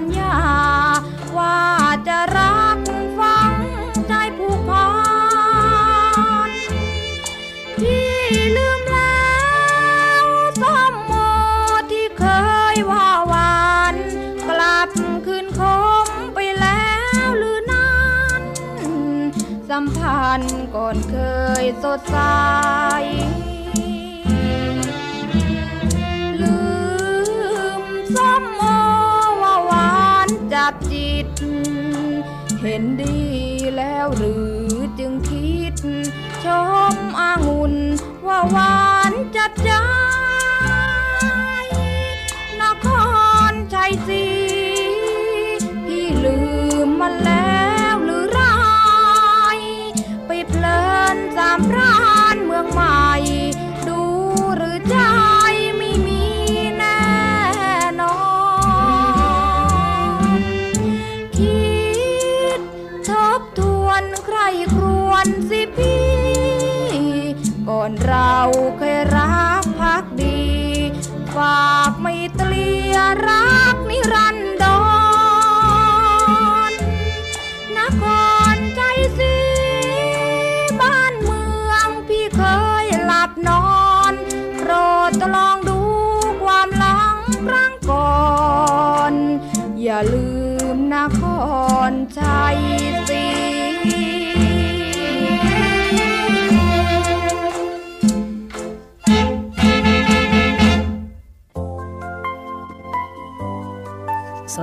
ญญา ว่าจะรักฟังใจผู้พันที่ลืมแล้วสมโมที่เคยว่าวานกลับคืนคมไปแล้วหรือนั้น สัมพันธ์ก่อนเคยสดใส เห็นดีแล้วหรือจึงคิด ชมอางุ่นว่าหวานจัดใจนครชัยศรี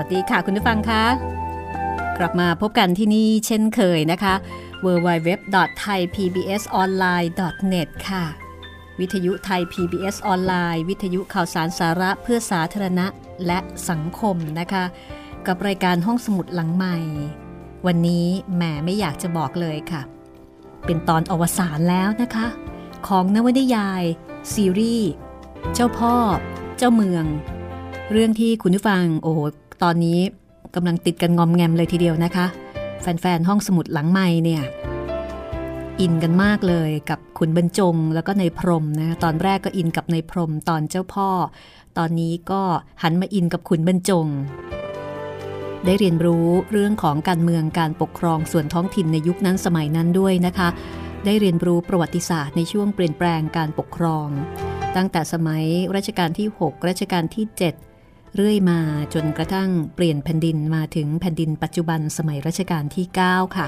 วัสดีค่ะคุณผู้ฟังคะกลับมาพบกันที่นี่เช่นเคยนะคะ www.thaipbsonline.net ค่ะ วิทยุไทย PBS ออนไลน์วิทยุข่าวสารสาระเพื่อสาธารณะและสังคมนะคะ กับรายการห้องสมุดหลังใหม่ วันนี้แหมไม่อยากจะบอกเลยค่ะ เป็นตอนอวสานแล้วนะคะ ของนวนิยาย ซีรีส์ เจ้าพ่อ เจ้าเมือง เรื่องที่คุณผู้ฟังโอ้โห ตอนนี้กำลังติดกันงอมแงมเลยทีเดียวนะคะ แฟน ๆ ห้องสมุดหลังใหม่เนี่ย อินกันมากเลยกับขุนบรรจงแล้วก็ในพรหมนะตอนแรกก็อินกับในพรหมตอนเจ้าพ่อ ตอนนี้ก็หันมาอินกับขุนบรรจง ได้เรียนรู้เรื่องของการเมืองการปกครองส่วนท้องถิ่นในยุคนั้นสมัยนั้นด้วยนะคะ ได้เรียนรู้ประวัติศาสตร์ในช่วงเปลี่ยนแปลงการปกครอง ตั้งแต่สมัยรัชกาลที่ 6 รัชกาลที่ 7 เรื่อยมาจนกระทั่งเปลี่ยนแผ่นดินมาถึงแผ่นดินปัจจุบันสมัยรัชกาลที่ 9 ค่ะ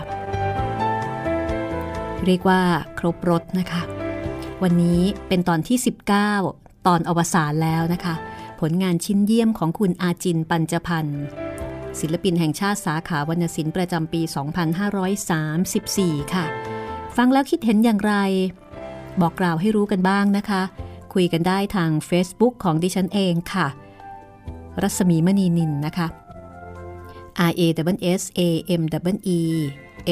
เรียกว่าครบรถนะคะ วันนี้เป็นตอนที่ 19 ตอนอวสานแล้วนะคะ ผลงานชิ้นเยี่ยมของคุณอาจินปัญจพันธ์ศิลปินแห่งชาติสาขาวรรณศิลป์ประจำปี 2534 ค่ะ ฟังแล้วคิดเห็นอย่างไร บอกกล่าวให้รู้กันบ้างนะคะ คุยกันได้ทาง Facebook ของดิฉันเองค่ะ รัศมีมณีนิลนะคะ R A double S A M double E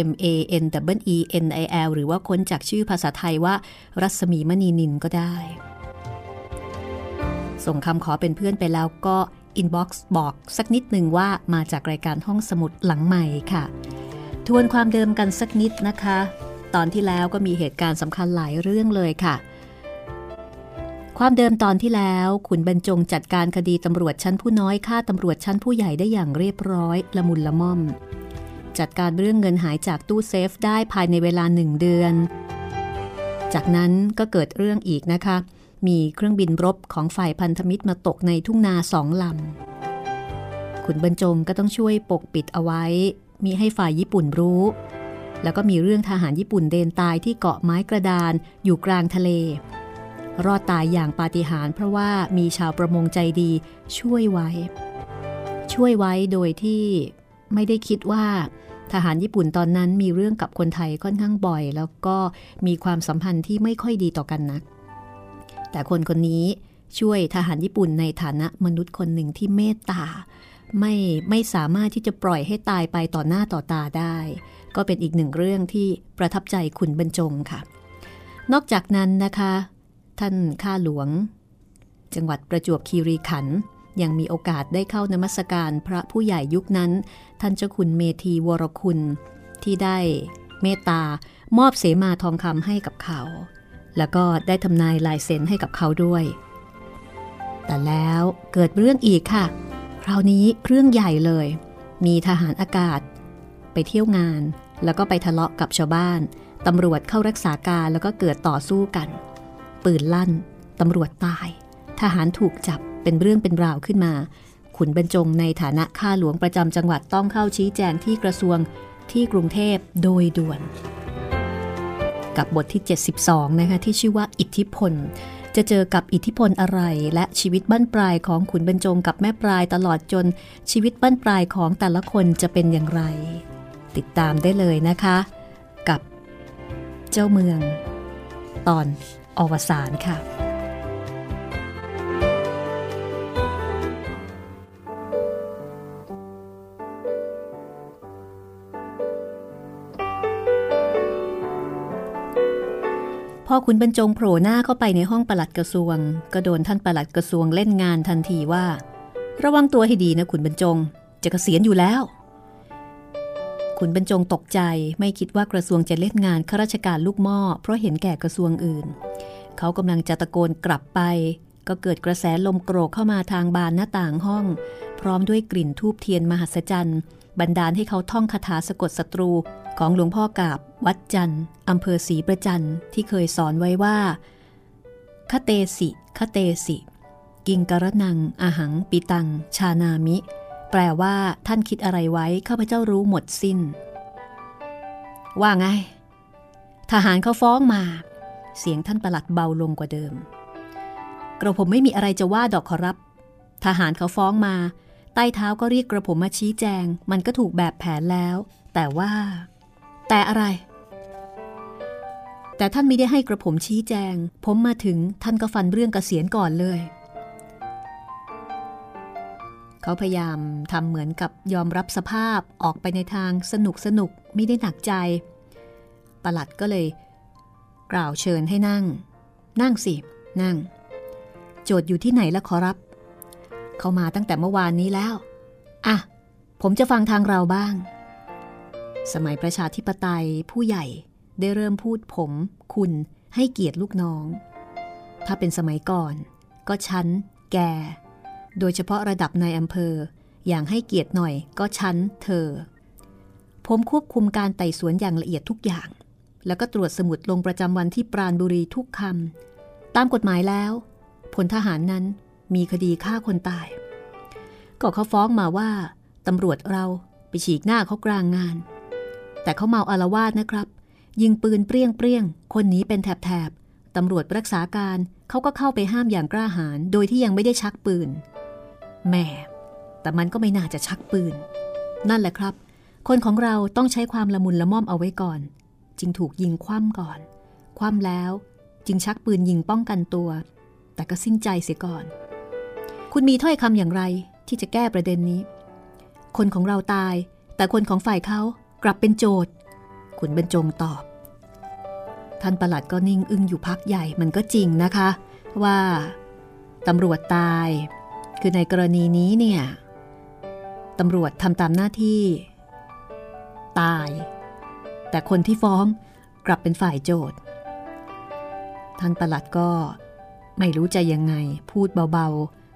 M A N double E N I L หรือว่าค้นจากชื่อภาษาไทยว่า รัศมีมณีนิลก็ได้ ส่งคำขอเป็นเพื่อนไปแล้วก็ inbox บอกสักนิดหนึ่งว่ามาจากรายการห้องสมุดหลังใหม่ค่ะ ทวนความเดิมกันสักนิดนะคะ ตอนที่แล้วก็มีเหตุการณ์สำคัญหลายเรื่องเลยค่ะ ความเดิมตอนที่แล้วขุนบรรจงจัดการคดีตำรวจชั้นผู้น้อยฆ่าตำรวจชั้นผู้ใหญ่ได้อย่างเรียบร้อยละมุนละม่อม จัดการเรื่องเงินหายจากตู้เซฟได้ภายในเวลาหนึ่งเดือน จากนั้นก็เกิดเรื่องอีกนะคะ มีเครื่องบินรบของฝ่ายพันธมิตรมาตกในทุ่งนาสองลำขุนบรรจงก็ต้องช่วยปกปิดเอาไว้ มีให้ฝ่ายญี่ปุ่นรู้ แล้วก็มีเรื่องทหารญี่ปุ่นเดินตายที่เกาะไม้กระดานอยู่กลางทะเล รอดตายอย่างปาฏิหาริย์เพราะว่ามีชาวประมงใจดีช่วยไว้ ช่วยไว้โดยที่ไม่ได้คิดว่าทหารญี่ปุ่นตอนนั้นมีเรื่องกับคนไทยค่อนข้างบ่อย แล้วก็มีความสัมพันธ์ที่ไม่ค่อยดีต่อกันนัก แต่คนคนนี้ช่วยทหารญี่ปุ่นในฐานะมนุษย์คนหนึ่งที่เมตตา ไม่ไม่สามารถที่จะปล่อยให้ตายไปต่อหน้าต่อตาได้ ก็เป็นอีกหนึ่งเรื่องที่ประทับใจขุนบรรจงค่ะ นอกจากนั้นนะคะ ท่านข้าหลวง จังหวัดประจวบคีรีขันธ์ยังมีโอกาสได้เข้านมัสการพระผู้ใหญ่ยุคนั้น ท่านเจ้าคุณเมธีวรคุณ ที่ได้เมตตามอบเสมาทองคำให้กับเขา แล้วก็ได้ทำนายลายเซ็นให้กับเขาด้วย แต่แล้วเกิดเรื่องอีกค่ะ คราวนี้เรื่องใหญ่เลย มีทหารอากาศ ไปเที่ยวงาน แล้วก็ไปทะเลาะกับชาวบ้านตำรวจเข้ารักษาการแล้วก็เกิดต่อสู้กัน ปืนลั่น ตำรวจตาย ทหารถูกจับเป็นเรื่องเป็นราวขึ้นมา ขุนบรรจงในฐานะข้าหลวงประจำจังหวัดต้องเข้าชี้แจงที่กระทรวงที่กรุงเทพโดยด่วน กับบทที่ 72 นะคะที่ชื่อว่าอิทธิพล จะเจอกับอิทธิพลอะไร และชีวิตบ้านปลายของขุนบรรจงกับแม่ปลายตลอดจนชีวิตบ้านปลายของแต่ละคนจะเป็นอย่างไร ติดตามได้เลยนะคะ กับเจ้าเมือง ตอน อวสานค่ะ พ่อคุณบรรจงโผล่หน้าเข้าไปในห้องปลัดกระทรวง ก็โดนท่านปลัดกระทรวงเล่นงานทันทีว่า ระวังตัวให้ดีนะคุณบรรจง จะกะเกษียณอยู่แล้ว คุณบรรจงตกใจไม่คิดว่ากระทรวงจะเล่นงานข้าราชการลูกหม้อเพราะเห็นแก่กระทรวงอื่น เขากำลังจะตะโกนกลับไป ก็เกิดกระแสลมโกรกเข้ามาทางบานหน้าต่างห้อง พร้อมด้วยกลิ่นทูบเทียนมหัศจรรย์บันดาลให้เขาท่องคาถาสะกดศัตรูของหลวงพ่อกาบ วัดจันทร์อำเภอศรีประจันที่เคยสอนไว้ว่าคเตสิคเตสิ กิงกระนังอาหัง ปิตัง ชานามิ แปลว่าท่านคิดอะไรไว้ข้าพเจ้ารู้หมดสิน้น ว่าไง ทหารเขาฟ้องมา เสียงท่านประหลัดเบาลงกว่าเดิม กระผมไม่มีอะไรจะว่าดอกขอรับ ทหารเขาฟ้องมา ใต้เท้าก็เรียกกระผมมาชี้แจง มันก็ถูกแบบแผนแล้ว แต่ว่า แต่อะไร แต่ท่านไม่ได้ให้กระผมชี้แจง ผมมาถึงท่านก็ฟันเรื่องกเกษียณก่อนเลย เขาพยายามทำเหมือนกับยอมรับสภาพออกไปในทางสนุกสนุกไม่ได้หนักใจ ประหลัดก็เลย กล่าวเชิญให้นั่ง นั่งสิ นั่ง โจทย์อยู่ที่ไหนละขอรับ เขามาตั้งแต่เมื่อวานนี้แล้ว อะ ผมจะฟังทางเราบ้าง สมัยประชาธิปไตยผู้ใหญ่ได้เริ่มพูดผม คุณให้เกียรติลูกน้อง ถ้าเป็นสมัยก่อน ก็ชั้นแก โดยเฉพาะระดับนายอำเภอ อย่างให้เกียรติหน่อยก็ชั้นเธอ ผมควบคุมการไต่สวนอย่างละเอียดทุกอย่าง แล้วก็ตรวจสมุดลงประจำวันที่ปราณบุรีทุกคำตามกฎหมายแล้วพลทหารนั้นมีคดีฆ่าคนตาย ก็เขาฟ้องมาว่าตำรวจเราไปฉีกหน้าเขากลางงาน แต่เขาเมาอารวาสนะครับ ยิงปืนเปรี้ยงเปรี้ยง คนนี้เป็นแถบแถบตำรวจรักษาการเขาก็เข้าไปห้ามอย่างกล้าหาญโดยที่ยังไม่ได้ชักปืน แม่ แต่มันก็ไม่น่าจะชักปืน นั่นแหละครับ คนของเราต้องใช้ความละมุนละม่อมเอาไว้ก่อน จึงถูกยิงคว่ำก่อน คว่ำแล้ว จึงชักปืนยิงป้องกันตัว แต่ก็สิ้นใจเสียก่อน คุณมีถ้อยคำอย่างไรที่จะแก้ประเด็นนี้ คนของเราตาย แต่คนของฝ่ายเขากลับเป็นโจทย์ขุนบรรจงตอบ ท่านประหลัดก็นิ่งอึ้งอยู่พักใหญ่มันก็จริงนะคะ ว่าตำรวจตาย คือในกรณีนี้เนี่ยตำรวจทำตามหน้าที่ ตาย แต่คนที่ฟ้องกลับเป็นฝ่ายโจทย์ท่านประหลัดก็ไม่รู้จะยังไงพูดเบา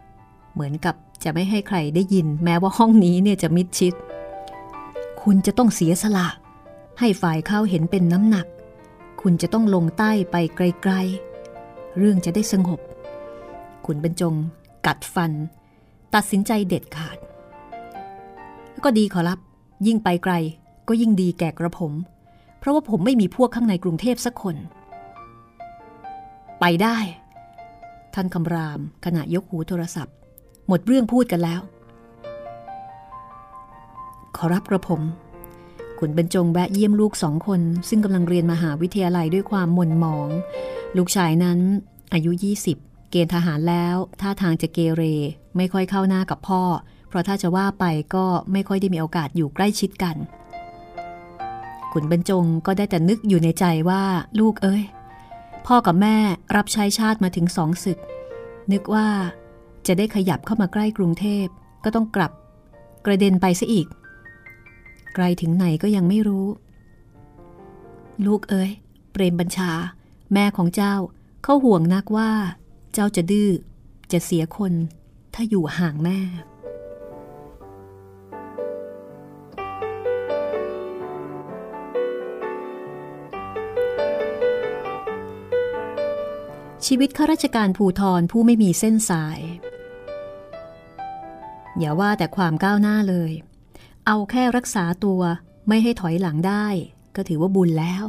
ๆ เหมือนกับจะไม่ให้ใครได้ยิน แม้ว่าห้องนี้เนี่ยจะมิดชิด คุณจะต้องเสียสละ ให้ฝ่ายเข้าเห็นเป็นน้ำหนัก คุณจะต้องลงใต้ไปไกลๆ เรื่องจะได้สงบ คุณบรรจง กัดฟัน ตัดสินใจเด็ดขาด ก็ดีขอรับ ยิ่งไปไกลก็ยิ่งดีแก่กระผม เพราะว่าผมไม่มีพวกข้างในกรุงเทพสักคน ไปได้ ท่านคำรามขณะยกหูโทรศัพท์ หมดเรื่องพูดกันแล้ว ขอรับกระผมขุนบรรจงแวะเยี่ยมลูกสองคน ซึ่งกำลังเรียนมหาวิทยาลัยด้วยความหม่นหมอง ลูกชายนั้นอายุ 20 เกณฑ์ทหารแล้วท่าทางจะเกเรไม่ค่อยเข้าหน้ากับพ่อ เพราะถ้าจะว่าไปก็ไม่ค่อยได้มีโอกาสอยู่ใกล้ชิดกัน ขุนบรรจงก็ได้แต่นึกอยู่ในใจว่าลูกเอ้ย พ่อกับแม่รับใช้ชาติมาถึงสองศึก นึกว่าจะได้ขยับเข้ามาใกล้กรุงเทพก็ต้องกลับกระเด็นไปซะอีก ไกลถึงไหนก็ยังไม่รู้ ลูกเอ้ย เปรมบัญชา แม่ของเจ้าเขาห่วงนักว่า เจ้าจะดื้อจะเสียคนถ้าอยู่ห่างแม่ ชีวิตข้าราชการภูทรผู้ไม่มีเส้นสาย อย่าว่าแต่ความก้าวหน้าเลย เอาแค่รักษาตัวไม่ให้ถอยหลังได้ ก็ถือว่าบุญแล้ว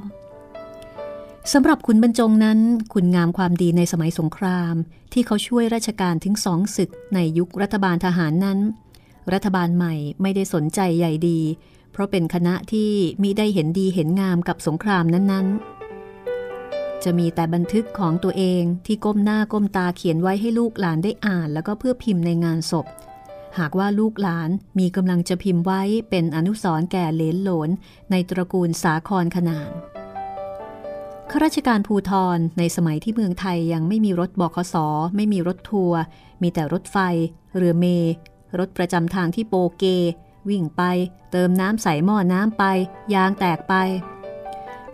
สำหรับคุณบรรจงนั้นคุณงามความดีในสมัยสงคราม ที่เขาช่วยราชการถึงสองศึกในยุครัฐบาลทหารนั้น รัฐบาลใหม่ไม่ได้สนใจใหญ่ดี เพราะเป็นคณะที่มิได้เห็นดีเห็นงามกับสงครามนั้นๆ จะมีแต่บันทึกของตัวเองที่ก้มหน้าก้มตาเขียนไว้ให้ลูกหลานได้อ่าน แล้วก็เพื่อพิมพ์ในงานศพ หากว่าลูกหลานมีกำลังจะพิมพ์ไว้เป็นอนุสรณ์แก่เลนหลนในตระกูลสาครขนาน ข้าราชการภูทรในสมัยที่เมืองไทยยังไม่มีรถบขส ไม่มีรถทัวร์มีแต่รถไฟ เรือเม รถประจำทางที่โปเก วิ่งไป เติมน้ำใส่หม้อน้ำไป ยางแตกไป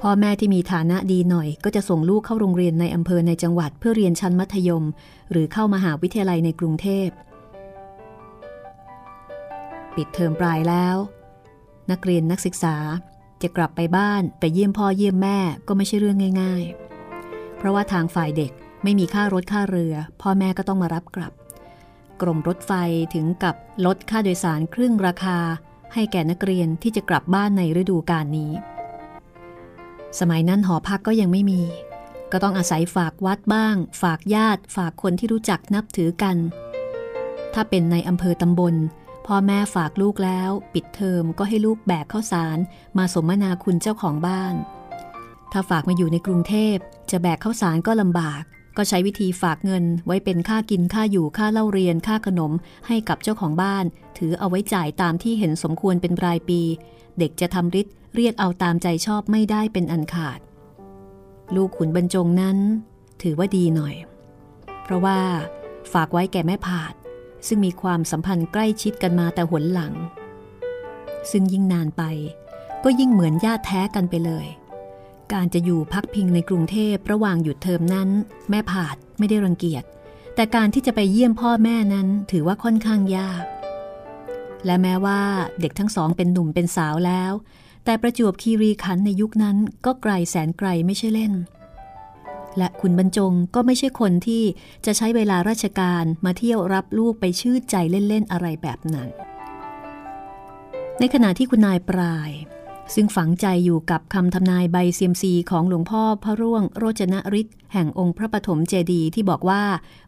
พ่อแม่ที่มีฐานะดีหน่อย ก็จะส่งลูกเข้าโรงเรียนในอำเภอในจังหวัดเพื่อเรียนชั้นมัธยม หรือเข้ามาหาวิทยาลัยในกรุงเทพ ปิดเทอมปลายแล้ว นักเรียนนักศึกษา จะกลับไปบ้านไปเยี่ยมพ่อเยี่ยมแม่ก็ไม่ใช่เรื่องง่าย ๆ เพราะว่าทางฝ่ายเด็กไม่มีค่ารถค่าเรือ พ่อแม่ก็ต้องมารับกลับ กรมรถไฟถึงกับลดค่าโดยสารครึ่งราคา ให้แก่นักเรียนที่จะกลับบ้านในฤดูกาลนี้ สมัยนั้นหอพักก็ยังไม่มี ก็ต้องอาศัยฝากวัดบ้าง ฝากญาติ ฝากคนที่รู้จักนับถือกัน ถ้าเป็นในอำเภอตำบล พ่อแม่ฝากลูกแล้ว ปิดเทอมก็ให้ลูกแบกข้าวสาร มาสมนาคุณเจ้าของบ้าน ถ้าฝากมาอยู่ในกรุงเทพจะแบกข้าวสารก็ลำบาก ก็ใช้วิธีฝากเงินไว้เป็นค่ากินค่าอยู่ค่าเล่าเรียนค่าขนมให้กับเจ้าของบ้าน ถือเอาไว้จ่ายตามที่เห็นสมควรเป็นรายปี เด็กจะทำริษเรียกเอาตามใจชอบไม่ได้เป็นอันขาด ลูกขุนบรรจงนั้น ถือว่าดีหน่อย เพราะว่าฝากไว้แก่แม่ผาด ซึ่งมีความสัมพันธ์ใกล้ชิดกันมาแต่หนหลัง ซึ่งยิ่งนานไป ก็ยิ่งเหมือนญาติแท้กันไปเลย การจะอยู่พักพิงในกรุงเทพระหว่างหยุดเทอมนั้น แม่ผาดไม่ได้รังเกียจ แต่การที่จะไปเยี่ยมพ่อแม่นั้นถือว่าค่อนข้างยาก และแม้ว่าเด็กทั้งสองเป็นหนุ่มเป็นสาวแล้ว แต่ประจวบคีรีขันในยุคนั้นก็ไกลแสนไกลไม่ใช่เล่น และคุณบรรจงก็ไม่ใช่คนที่จะใช้เวลาราชการมาเที่ยวรับลูกไปชื่อใจเล่น ๆ อะไรแบบนั้น ในขณะที่คุณนายปลาย ซึ่งฝังใจอยู่กับคำทำนายใบเซียมซีของหลวงพ่อพระร่วงโรจนฤทธิ์แห่งองค์พระปฐมเจดีย์ที่บอกว่า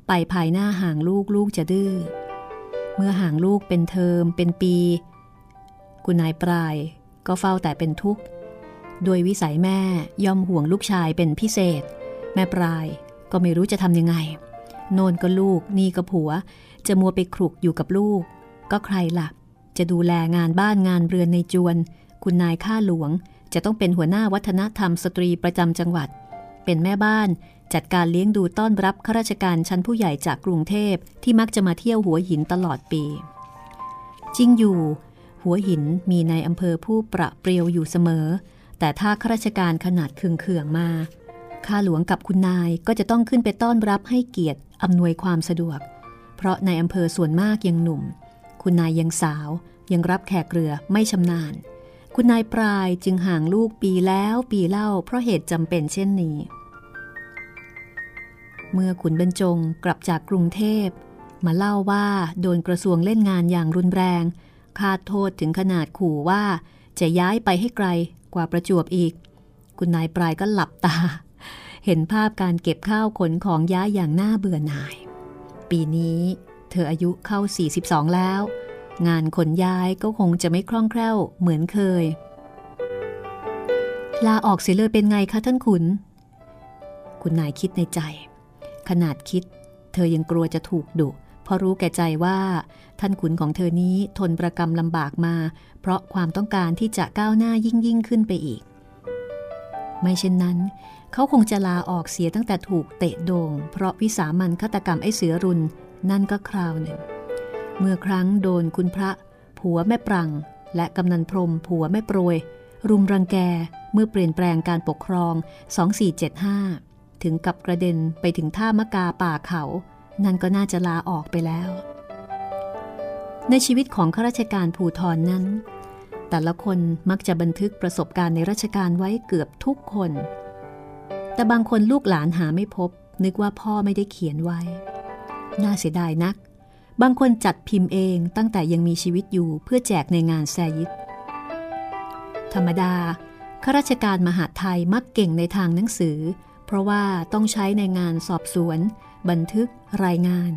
ไปภายหน้าห่างลูกลูกจะดื้อ เมื่อห่างลูกเป็นเทอมเป็นปี คุณนายปลายก็เฝ้าแต่เป็นทุกข์ โดยวิสัยแม่ย่อมห่วงลูกชายเป็นพิเศษ แม่ปลายก็ไม่รู้จะทำยังไง โนนก็ลูกนี่ก็ผัว จะมัวไปครุกอยู่กับลูก ก็ใครละ่ะ จะดูแลงานบ้านงานเรือนในจวน คุณนายข้าหลวง จะต้องเป็นหัวหน้าวัฒนธรรมสตรีประจำจังหวัด เป็นแม่บ้านจัดการเลี้ยงดูต้อนรับข้าราชการชั้นผู้ใหญ่จากกรุงเทพที่มักจะมาเที่ยวหัวหินตลอดปี จริงอยู่ หัวหินมีในอำเภอผู้ประเปรียวอยู่เสมอ แต่ถ้าข้าราชการขนาดเคืองๆมา ข้าหลวงกับคุณนายก็จะต้องขึ้นไปต้อนรับให้เกียรติอำนวยความสะดวก เพราะในอำเภอส่วนมากยังหนุ่ม คุณนายยังสาว ยังรับแขกเรือไม่ชำนาญ คุณนายปลายจึงห่างลูกปีแล้วปีเล่า เพราะเหตุจำเป็นเช่นนี้ เมื่อขุนบรรจงกลับจากกรุงเทพ มาเล่าว่าโดนกระทรวงเล่นงานอย่างรุนแรง คาดโทษถึงขนาดขู่ว่าจะย้ายไปให้ไกลกว่าประจวบอีก คุณนายปลายก็หลับตา เห็นภาพการเก็บข้าวขนของย้ายอย่างน่าเบื่อหน่าย ปีนี้เธออายุเข้า 42 แล้ว งานขนย้ายก็คงจะไม่คล่องแคล่วเหมือนเคย ลาออกเสียเลยเป็นไงคะท่านขุน คุณนายคิดในใจ ขนาดคิด เธอยังกลัวจะถูกดุเพราะรู้แก่ใจว่าท่านขุนของเธอนี้ทนประกรรมลำบากมา เพราะความต้องการที่จะก้าวหน้ายิ่งยิ่งขึ้นไปอีก ไม่เช่นนั้นเขาคงจะลาออกเสียตั้งแต่ถูกเตะโดงเพราะวิสามันฆาตกรรมไอ้เสือรุนนั่นก็คราวหนึ่ง เมื่อครั้งโดนคุณพระ ผัวแม่ปรัง และกำนันพรมผัวแม่โปรย รุมรังแกเมื่อเปลี่ยนแปลงการปกครอง 2475 ถึงกับกระเด็นไปถึงท่ามะกาป่าเขา นั่นก็น่าจะลาออกไปแล้ว ในชีวิตของข้าราชการภูทรนนั้น แต่ละคนมักจะบันทึกประสบการณ์ในราชการไว้เกือบทุกคน แต่บางคนลูกหลานหาไม่พบ นึกว่าพ่อไม่ได้เขียนไว้ น่าเสียดายนัก บางคนจัดพิมพ์เองตั้งแต่ยังมีชีวิตอยู่เพื่อแจกในงานแซยิต ธรรมดาข้าราชการมหาไทยมักเก่งในทางหนังสือ เพราะว่าต้องใช้ในงานสอบสวน บันทึก รายงาน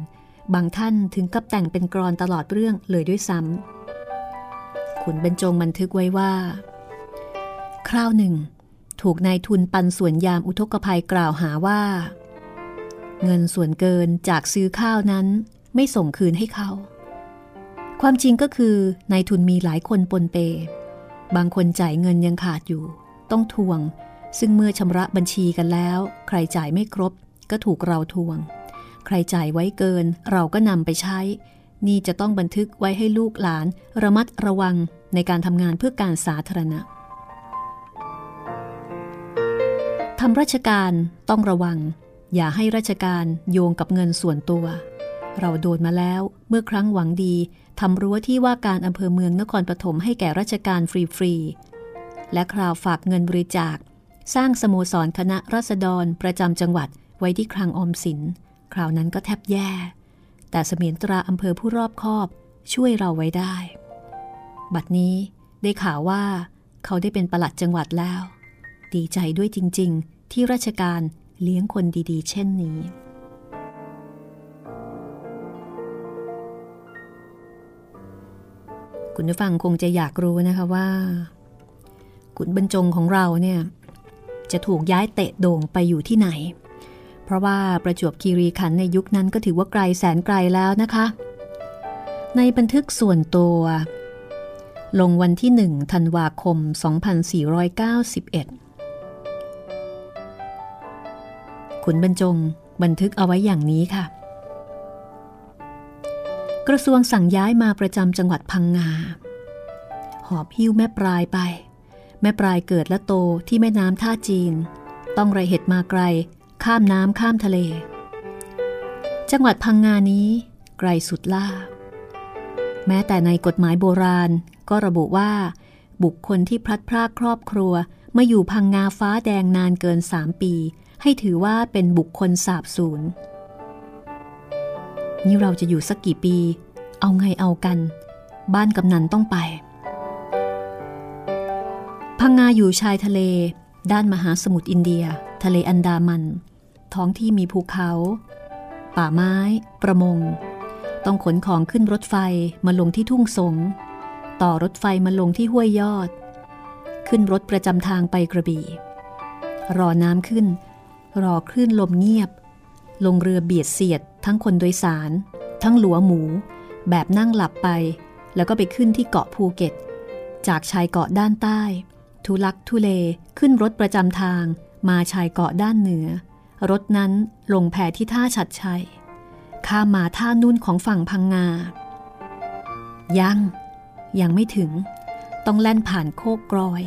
บางท่านถึงกับแต่งเป็นกรอนตลอดเรื่องเลยด้วยซ้ำขุนบรรจงบันทึกไว้ว่า คราวหนึ่ง ถูกนายทุนปันส่วนยามอุทกภัยกล่าวหาว่า เงินส่วนเกินจากซื้อข้าวนั้นไม่ส่งคืนให้เขา ความจริงก็คือนายทุนมีหลายคนปนเป บางคนจ่ายเงินยังขาดอยู่ ต้องทวง ซึ่งเมื่อชำระบัญชีกันแล้ว ใครจ่ายไม่ครบ ก็ถูกเราทวง ใครจ่ายไว้เกิน เราก็นำไปใช้ นี่จะต้องบันทึกไว้ให้ลูกหลาน ระมัดระวังในการทำงานเพื่อการสาธารณะ ทำราชการต้องระวัง อย่าให้ราชการโยงกับเงินส่วนตัว เราโดนมาแล้วเมื่อครั้งหวังดีทำรั้วที่ว่าการอำเภอเมืองนครปฐมให้แก่ราชการฟรีๆ และคราวฝากเงินบริจาค สร้างสโมสรคณะรัษฎรประจำจังหวัดไว้ที่คลังออมสิน คราวนั้นก็แทบแย่ แต่เสมียนตราอำเภอผู้รอบคอบช่วยเราไว้ได้ บัดนี้ได้ข่าวว่า เขาได้เป็นประหลัดจังหวัดแล้ว ดีใจด้วยจริง ๆ ที่ราชการเลี้ยงคนดีๆ เช่นนี้ คุณผู้ฟังคงจะอยากรู้นะคะว่าขุนบรรจงของเราเนี่ยจะถูกย้ายเตะโด่งไปอยู่ที่ไหน เพราะว่าประจวบคีรีขันในยุคนั้นก็ถือว่าไกลแสนไกลแล้วนะคะ ในบันทึกส่วนตัว ลงวันที่ 1 ธันวาคม 2491 ขุนบรรจงบันทึกเอาไว้อย่างนี้ค่ะ กระทรวงสั่งย้ายมาประจำจังหวัดพังงา หอบหิ้วแม่ปลายไป แม่ปลายเกิดและโตที่แม่น้ำท่าจีน ต้องไรเหตุมาไกล ข้ามน้ำข้ามทะเล จังหวัดพังงานี้ ไกลสุดล่า แม้แต่ในกฎหมายโบราณก็ระบุว่า บุคคลที่พลัดพรากครอบครัวมาอยู่พังงาฟ้าแดงนานเกินสามปี ให้ถือว่าเป็นบุคคลสาบสูญนี่เราจะอยู่สักกี่ปี เอาไงเอากัน บ้านกำนันต้องไป พังงาอยู่ชายทะเล ด้านมหาสมุทรอินเดีย ทะเลอันดามัน ท้องที่มีภูเขา ป่าไม้ ประมง ต้องขนของขึ้นรถไฟมาลงที่ทุ่งสง ต่อรถไฟมาลงที่ห้วยยอด ขึ้นรถประจำทางไปกระบี่ รอน้ำขึ้น รอคลื่นลมเงียบ ลงเรือเบียดเสียด ทั้งคนโดยสาร ทั้งหลัวหมู แบบนั่งหลับไป แล้วก็ไปขึ้นที่เกาะภูเก็ต จากชายเกาะด้านใต้ ทุลักทุเลขึ้นรถประจำทางมาชายเกาะด้านเหนือ รถนั้นลงแพที่ท่าฉัดชัย ข้ามมาท่านุ่นของฝั่งพังงา ยัง ยังไม่ถึง ต้องแล่นผ่านโคกกรอย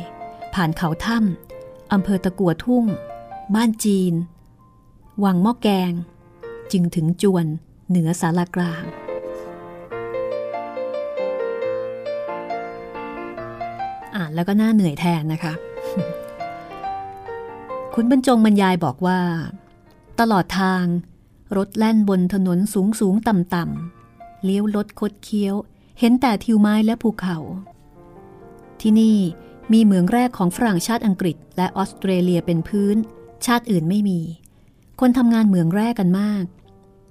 ผ่านเขาถ้ำอำเภอตะกัวทุ่ง บ้านจีน วังหม้อแกง จึงถึงจวนเหนือสารากลาง อ่านแล้วก็น่าเหนื่อยแทนนะคะ คุณบรรจงบรรยายบอกว่า ตลอดทางรถแล่นบนถนนสูงสูงต่ำต่ำเลี้ยวรถคดเคี้ยว เห็นแต่ทิวไม้และภูเขา ที่นี่มีเหมืองแรกของฝรั่งชาติอังกฤษและออสเตรเลียเป็นพื้น ชาติอื่นไม่มี คนทำงานเหมืองแรกกันมาก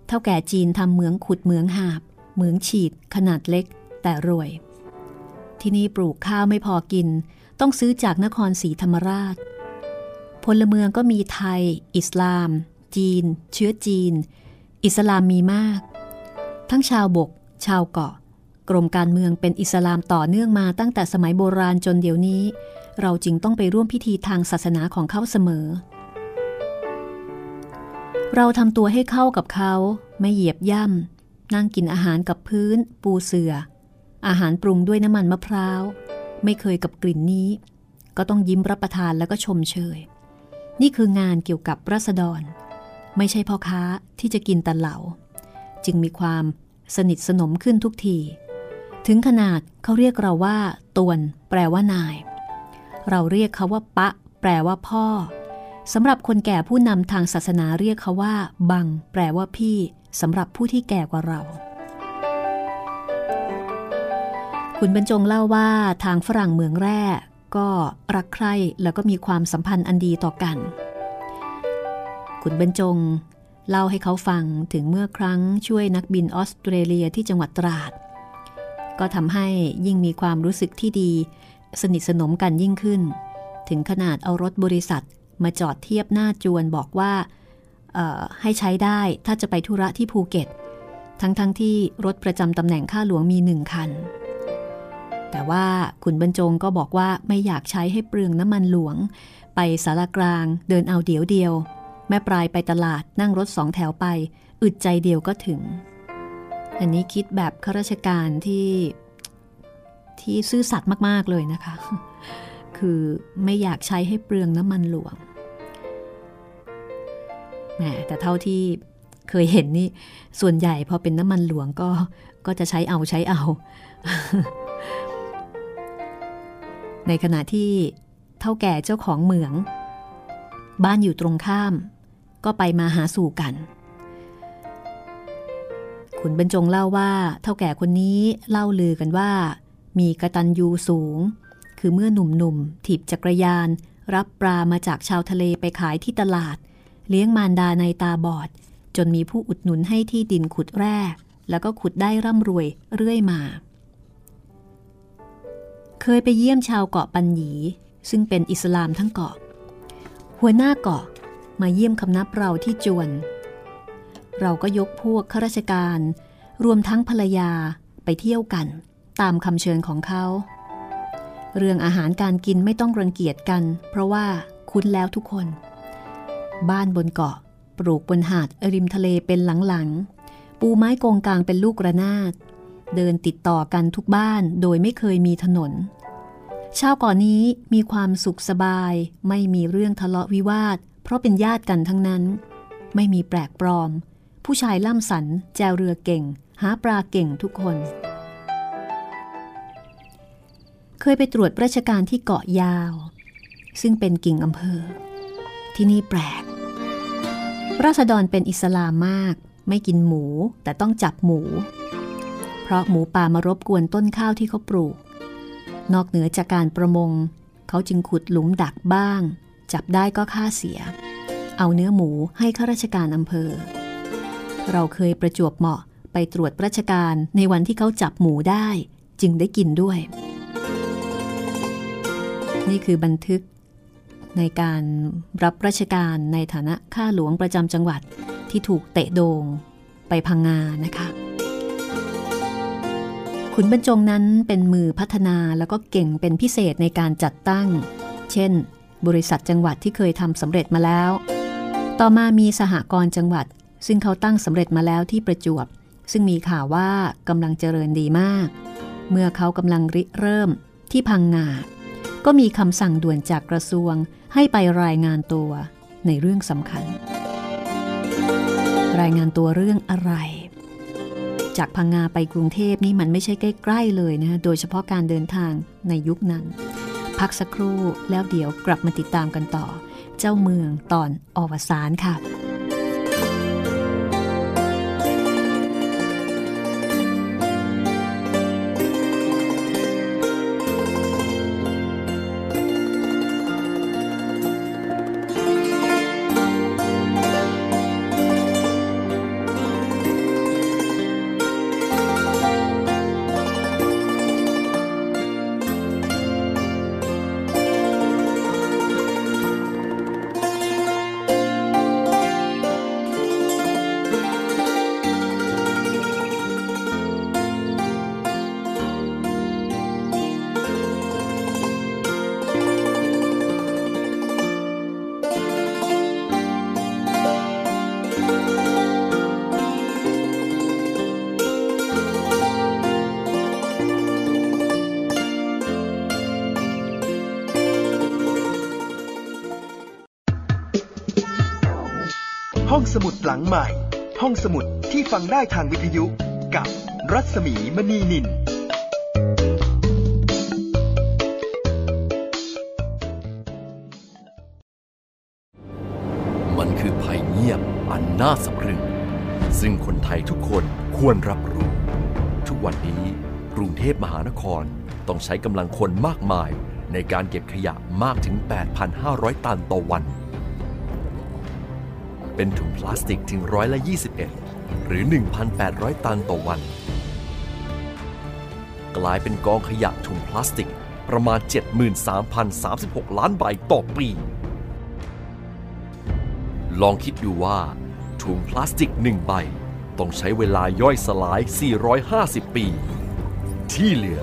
เท่าแก่จีนทำเหมืองขุดเหมืองหาบ เหมืองฉีด ขนาดเล็ก แต่รวย ที่นี่ปลูกข้าวไม่พอกิน ต้องซื้อจากนครศรีธรรมราช พลเมืองก็มีไทย อิสลาม จีน เชื้อจีน อิสลามมีมาก ทั้งชาวบก ชาวเกาะ กรมการเมืองเป็นอิสลามต่อเนื่องมาตั้งแต่สมัยโบราณจนเดี๋ยวนี้ เราจึงต้องไปร่วมพิธีทางศาสนาของเขาเสมอ เราทำตัวให้เข้ากับเขาไม่เหยียบย่ำนั่งกินอาหารกับพื้น ปูเสืออาหารปรุงด้วยน้ำมันมะพร้าว ไม่เคยกับกลิ่นนี้ ก็ต้องยิ้มรับประทานแล้วก็ชมเชย นี่คืองานเกี่ยวกับรัษฎร ไม่ใช่พ่อค้าที่จะกินแต่เหลา จึงมีความสนิทสนมขึ้นทุกที ถึงขนาดเขาเรียกเราว่าตวน แปลว่านาย เราเรียกเขาว่าปะ แปลว่าพ่อ สำหรับคนแก่ผู้นำทางศาสนาเรียกเขาว่า บัง แปลว่าพี่สำหรับผู้ที่แก่กว่าเรา คุณบรรจงเล่าว่าทางฝรั่งเมืองแร่ก็รักใคร่แล้วก็มีความสัมพันธ์อันดีต่อกัน คุณบรรจงเล่าให้เขาฟังถึงเมื่อครั้งช่วยนักบินออสเตรเลียที่จังหวัดตราด ก็ทำให้ยิ่งมีความรู้สึกที่ดี สนิทสนมกันยิ่งขึ้น ถึงขนาดเอารถบริษัท มาจอดเทียบหน้าจวนบอกว่าให้ใช้ได้ถ้าจะไปธุระที่ภูเก็ต ทั้งๆทที่รถประจำตำแหน่งข้าหลวงมีหนึ่งคัน แต่ว่าขุนบรรจงก็บอกว่าไม่อยากใช้ให้เปลืองน้ำมันหลวง ไปสารกลางเดินเอาเดียวเดียว แม่ปลายไปตลาดนั่งรถสองแถวไป อึดใจเดียวก็ถึง อันนี้คิดแบบข้าราชการที่ที่ซื่อสัตย์มาก ๆ เลยนะคะ คือไม่อยากใช้ให้เปลืองน้ำมันหลวง แต่เท่าที่เคยเห็นนี่ ส่วนใหญ่พอเป็นน้ำมันหลวงก็ก็จะใช้เอาใช้เอา ในขณะที่เท่าแก่เจ้าของเหมือง บ้านอยู่ตรงข้าม ก็ไปมาหาสู่กันขุนบรรจงเล่าว่าเท่าแก่คนนี้เล่าลือกันว่า มีกระตันยูสูง คือเมื่อหนุ่มๆถีบจักรยาน รับปลามาจากชาวทะเลไปขายที่ตลาด เลี้ยงมารดาในตาบอด จนมีผู้อุดหนุนให้ที่ดินขุดแร่ แล้วก็ขุดได้ร่ำรวยเรื่อยมา เคยไปเยี่ยมชาวเกาะปัญญี ซึ่งเป็นอิสลามทั้งเกาะ หัวหน้าเกาะมาเยี่ยมคำนับเราที่จวน เราก็ยกพวกข้าราชการ รวมทั้งภรรยาไปเที่ยวกัน ตามคำเชิญของเขา เรื่องอาหารการกินไม่ต้องรังเกียจกัน เพราะว่าคุ้นแล้วทุกคน บ้านบนเกาะ ปลูกบนหาดริมทะเลเป็นหลังๆ ปูไม้กงกลางเป็นลูกระนาด เดินติดต่อกันทุกบ้านโดยไม่เคยมีถนน ชาวเกาะนี้มีความสุขสบาย ไม่มีเรื่องทะเลาะวิวาท เพราะเป็นญาติกันทั้งนั้น ไม่มีแปลกปลอม ผู้ชายล่ำสัน แจวเรือเก่ง หาปลาเก่งทุกคน เคยไปตรวจราชการที่เกาะยาว ซึ่งเป็นกิ่งอำเภอที่นี่แปลก ราษฎรเป็นอิสลามมาก ไม่กินหมูแต่ต้องจับหมู เพราะหมูป่ามารบกวนต้นข้าวที่เขาปลูก นอกเหนือจากการประมง เขาจึงขุดหลุมดักบ้าง จับได้ก็ค่าเสีย เอาเนื้อหมูให้ข้าราชการอำเภอ เราเคยประจวบเหมาะไปตรวจราชการในวันที่เขาจับหมูได้ จึงได้กินด้วย นี่คือบันทึก ในการรับราชการในฐานะข้าหลวงประจำจังหวัดที่ถูกเตะโดงไปพังงานะคะขุนบรรจงนั้นเป็นมือพัฒนาแล้วก็เก่งเป็นพิเศษในการจัดตั้ง เช่น บริษัทจังหวัดที่เคยทำสำเร็จมาแล้ว ต่อมามีสหกรณ์จังหวัด ซึ่งเขาตั้งสำเร็จมาแล้วที่ประจวบ ซึ่งมีข่าวว่ากำลังเจริญดีมาก เมื่อเขากำลังริเริ่มที่พังงา ก็มีคำสั่งด่วนจากกระทรวง ให้ไปรายงานตัวในเรื่องสำคัญ รายงานตัวเรื่องอะไร จากพังงาไปกรุงเทพนี่มันไม่ใช่ใกล้ๆเลยนะโดยเฉพาะการเดินทางในยุคนั้น พักสักครู่แล้วเดี๋ยวกลับมาติดตามกันต่อ เจ้าเมืองตอนอวสานค่ะ ฟังได้ทางวิทยุกับรัศมีมณีนิน มันคือภัยเงียบอันน่าสะพรึง ซึ่งคนไทยทุกคนควรรับรู้ ทุกวันนี้กรุงเทพมหานครต้องใช้กำลังคนมากมายในการเก็บขยะมากถึง 8,500 ตันต่อวัน เป็นถุงพลาสติกถึงร้อยละ 21 หรือ 1,800 ตันต่อวัน กลายเป็นกองขยะถุงพลาสติกประมาณ 73,036 ล้านใบต่อปี ลองคิดดูว่า ถุงพลาสติกหนึ่งใบ ต้องใช้เวลาย่อยสลาย 450 ปี ที่เหลือ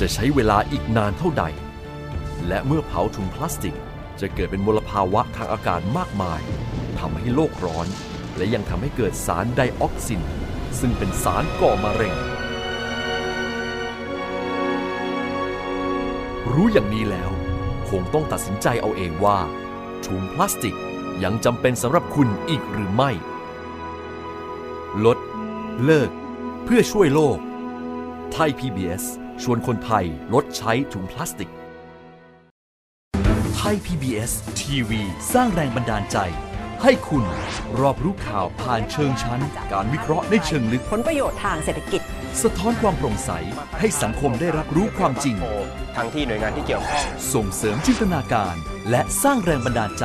จะใช้เวลาอีกนานเท่าใด และเมื่อเผาถุงพลาสติกจะเกิดเป็นมลภาวะทางอากาศมากมายทำให้โลกร้อน และยังทำให้เกิดสารไดออกซิน ซึ่งเป็นสารก่อมะเร็ง รู้อย่างนี้แล้ว คงต้องตัดสินใจเอาเองว่าถุงพลาสติกยังจำเป็นสำหรับคุณอีกหรือไม่ ลด เลิก เพื่อช่วยโลก ไทย PBS ชวนคนไทยลดใช้ถุงพลาสติก ไทย PBS ทีวีสร้างแรงบันดาลใจ ให้คุณรอบรู้ข่าวผ่านเชิงชั้น การวิเคราะห์ในเชิงลึก ผลประโยชน์ทางเศรษฐกิจ สะท้อนความโปร่งใส ให้สังคมได้รับรู้ความจริง ทั้งที่หน่วยงานที่เกี่ยวข้อง ส่งเสริมจินตนาการ และสร้างแรงบันดาลใจ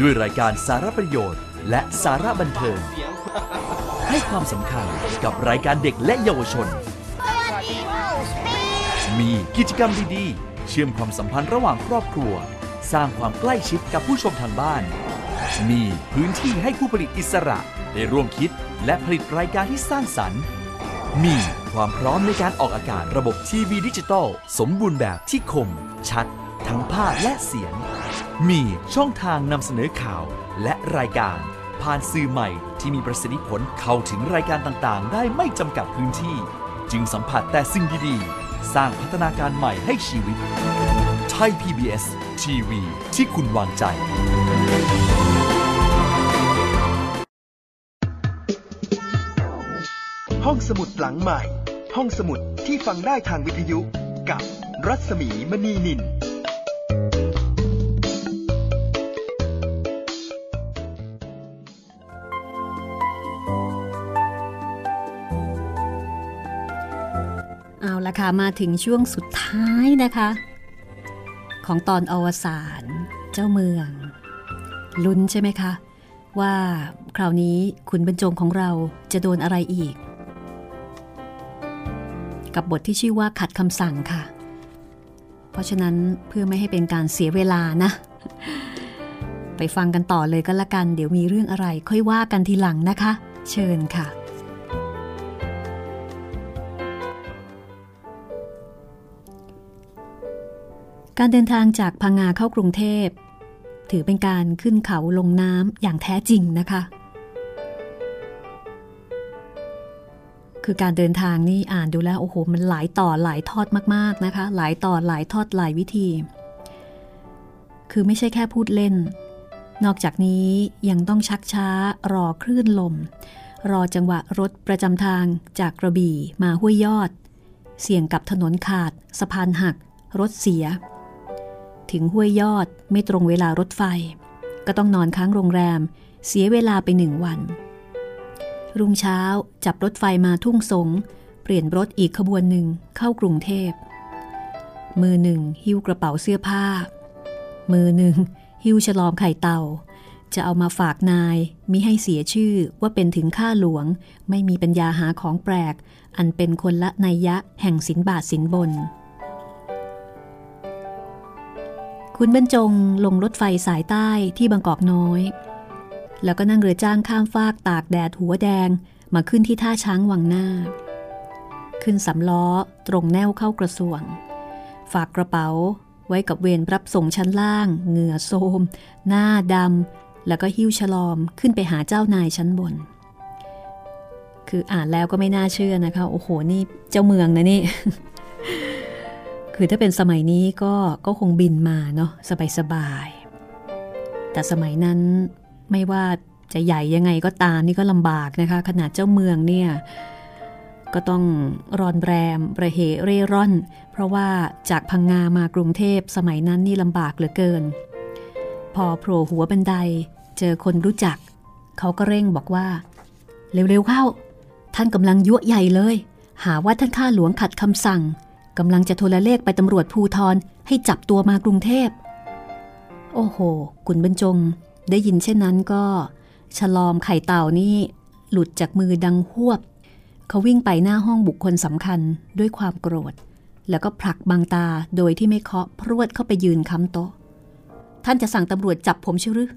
ด้วยรายการสาระประโยชน์ และสาระบันเทิง ให้ความสำคัญกับรายการเด็กและเยาวชน มีกิจกรรมดีๆ เชื่อมความสัมพันธ์ระหว่างครอบครัว สร้างความใกล้ชิดกับผู้ชมทางบ้าน มีพื้นที่ให้ผู้ผลิตอิสระได้ร่วมคิดและผลิตรายการที่สร้างสรรค์ มีความพร้อมในการออกอากาศระบบทีวีดิจิตอลสมบูรณ์แบบที่คม ชัด ทั้งภาพและเสียง มีช่องทางนำเสนอข่าวและรายการ ผ่านสื่อใหม่ที่มีประสิทธิผลเข้าถึงรายการต่างๆ ได้ไม่จำกัดพื้นที่ จึงสัมผัสแต่สิ่งดีๆ สร้างพัฒนาการใหม่ให้ชีวิตไทย PBS ทีวีที่คุณวางใจ องสมุดหลังใหม่ ห้องสมุดที่ฟังได้ทางวิทยุกับรัศมีมณีนิน เอาละค่ะ มาถึงช่วงสุดท้ายนะคะ ของตอนอวสานเจ้าเมือง ลุ้นใช่ไหมคะ ว่าคราวนี้ขุนบรรจงของเราจะโดนอะไรอีก กับบทที่ชื่อว่าขัดคำสั่งค่ะ เพราะฉะนั้นเพื่อไม่ให้เป็นการเสียเวลานะ ไปฟังกันต่อเลยก็แล้วกัน เดี๋ยวมีเรื่องอะไร ค่อยว่ากันทีหลังนะคะ เชิญค่ะการเดินทางจากพังงาเข้ากรุงเทพ ถือเป็นการขึ้นเขาลงน้ำอย่างแท้จริงนะคะ คือการเดินทางนี่อ่านดูแล้ว โอ้โห มันหลายต่อหลายทอดมากๆนะคะ หลายต่อหลายทอดหลายวิธี คือไม่ใช่แค่พูดเล่น นอกจากนี้ยังต้องชักช้ารอคลื่นลม รอจังหวะรถประจำทางจากกระบี่มาห้วยยอด เสี่ยงกับถนนขาด สะพานหัก รถเสีย ถึงห้วยยอดไม่ตรงเวลารถไฟ ก็ต้องนอนค้างโรงแรม เสียเวลาไปหนึ่งวัน รุ่งเช้าจับรถไฟมาทุ่งสง เปลี่ยนรถอีกขบวนหนึ่งเข้ากรุงเทพ มือหนึ่งหิ้วกระเป๋าเสื้อผ้า มือหนึ่งหิ้วฉลอมไข่เต่าจะเอามาฝากนายมิให้เสียชื่อว่าเป็นถึงข้าหลวง ไม่มีปัญญาหาของแปลก อันเป็นคนละนัยยะแห่งสินบาทสินบน คุณบรรจงลงรถไฟสายใต้ที่บางกอกน้อย แล้วก็นั่งเรือจ้างข้ามฟากตากแดดหัวแดงมาขึ้นที่ท่าช้างวังหน้า ขึ้นสำล้อตรงแนวเข้ากระทรวง ฝากกระเป๋าไว้กับเวรรับส่งชั้นล่าง เหงื่อโทมหน้าดำแล้วก็หิ้วฉลอมขึ้นไปหาเจ้านายชั้นบน คืออ่านแล้วก็ไม่น่าเชื่อนะคะ โอ้โหนี่เจ้าเมืองนะนี่ คือถ้าเป็นสมัยนี้ก็ก็คงบินมาเนาะสบายๆแต่สมัยนั้น ไม่ว่าจะใหญ่ยังไงก็ตามนี่ก็ลำบากนะคะ ขนาดเจ้าเมืองเนี่ยก็ต้องรอนแรมประเหเร่ร่อน เพราะว่าจากพังงามากรุงเทพสมัยนั้นนี่ลำบากเหลือเกิน พอโผล่หัวบันไดเจอคนรู้จัก เขาก็เร่งบอกว่า เร็วๆเข้า ท่านกำลังยั่วใหญ่เลย หาว่าท่านข้าหลวงขัดคำสั่งกำลังจะโทรเลขไปตำรวจภูทรให้จับตัวมากรุงเทพ โอ้โหกุนบรรจง ได้ยินเช่นนั้นก็ฉลอมไข่เต่านี่หลุดจากมือดังหวบ เขาวิ่งไปหน้าห้องบุคคลสำคัญด้วยความโกรธ แล้วก็ผลักบางตาโดยที่ไม่เคาะพรวดเข้าไปยืนค้ำโต๊ะ ท่านจะสั่งตำรวจจับผมใช่หรือ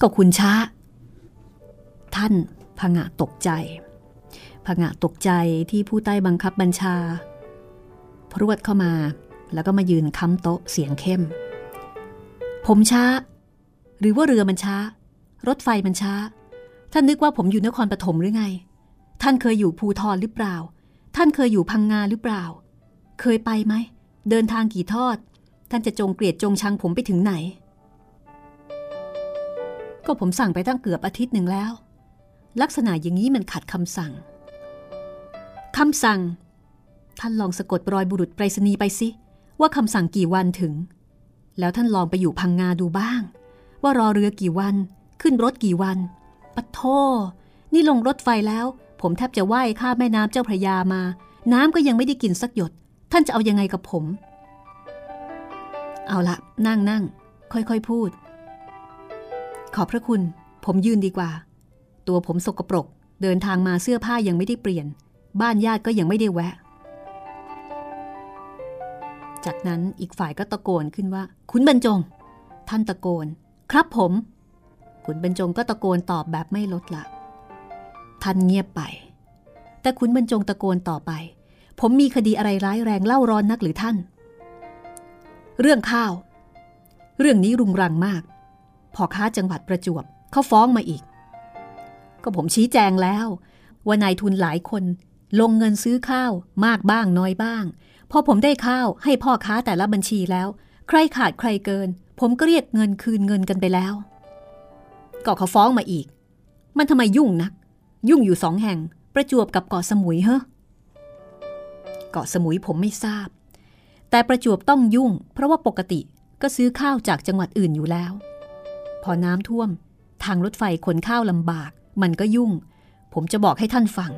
ก็คุณช้า ท่านพงะตกใจผงะตกใจที่ผู้ใต้บังคับบัญชา พรวดเข้ามา แล้วก็มายืนค้ำโต๊ะเสียงเข้ม ผมช้า หรือว่าเรือมันช้า รถไฟมันช้า ท่านนึกว่าผมอยู่นครปฐมหรือไง ท่านเคยอยู่ภูทรหรือเปล่า ท่านเคยอยู่พังงาหรือเปล่า เคยไปไหม เดินทางกี่ทอด ท่านจะจงเกลียดจงชังผมไปถึงไหน ก็ผมสั่งไปตั้งเกือบอาทิตย์หนึ่งแล้ว ลักษณะอย่างนี้มันขัดคำสั่งคำสั่ง ท่านลองสะกดรอยบุรุษไปรษณีย์ไปสิว่าคำสั่งกี่วันถึง แล้วท่านลองไปอยู่พังงาดูบ้าง ว่ารอเรือกี่วัน ขึ้นรถกี่วันปะโทนี่ลงรถไฟแล้ว ผมแทบจะว่ายข้ามแม่น้ำเจ้าพระยามา น้ำก็ยังไม่ได้กินสักหยด ท่านจะเอายังไงกับผม เอาละนั่งนั่งค่อยๆพูด ขอบพระคุณ ผมยืนดีกว่า ตัวผมสกปรก เดินทางมาเสื้อผ้ายังไม่ได้เปลี่ยน บ้านญาติก็ยังไม่ได้แวะ จากนั้นอีกฝ่ายก็ตะโกนขึ้นว่า คุณบรรจง ท่านตะโกน ครับผมคุณบรรจงก็ตะโกนตอบแบบไม่ลดละ ท่านเงียบไป แต่คุณบรรจงตะโกนต่อไป ผมมีคดีอะไรร้ายแรงเล่าร้อนนักหรือท่าน เรื่องข้าว เรื่องนี้รุงรังมาก พอค้าจังหวัดประจวบเขาฟ้องมาอีก ก็ผมชี้แจงแล้ว ว่านายทุนหลายคนลงเงินซื้อข้าวมากบ้างน้อยบ้าง พอผมได้ข้าวให้พ่อค้าแต่ละบัญชีแล้ว ใครขาดใครเกิน ผมก็เรียกเงินคืนเงินกันไปแล้ว ก็เขาฟ้องมาอีก มันทำไมยุ่งนัก ยุ่งอยู่สองแห่ง ประจวบกับเกาะสมุยเฮ้เกาะสมุยผมไม่ทราบ แต่ประจวบต้องยุ่ง เพราะว่าปกติก็ซื้อข้าวจากจังหวัดอื่นอยู่แล้ว พอน้ำท่วม ทางรถไฟขนข้าวลำบาก มันก็ยุ่ง ผมจะบอกให้ท่านฟัง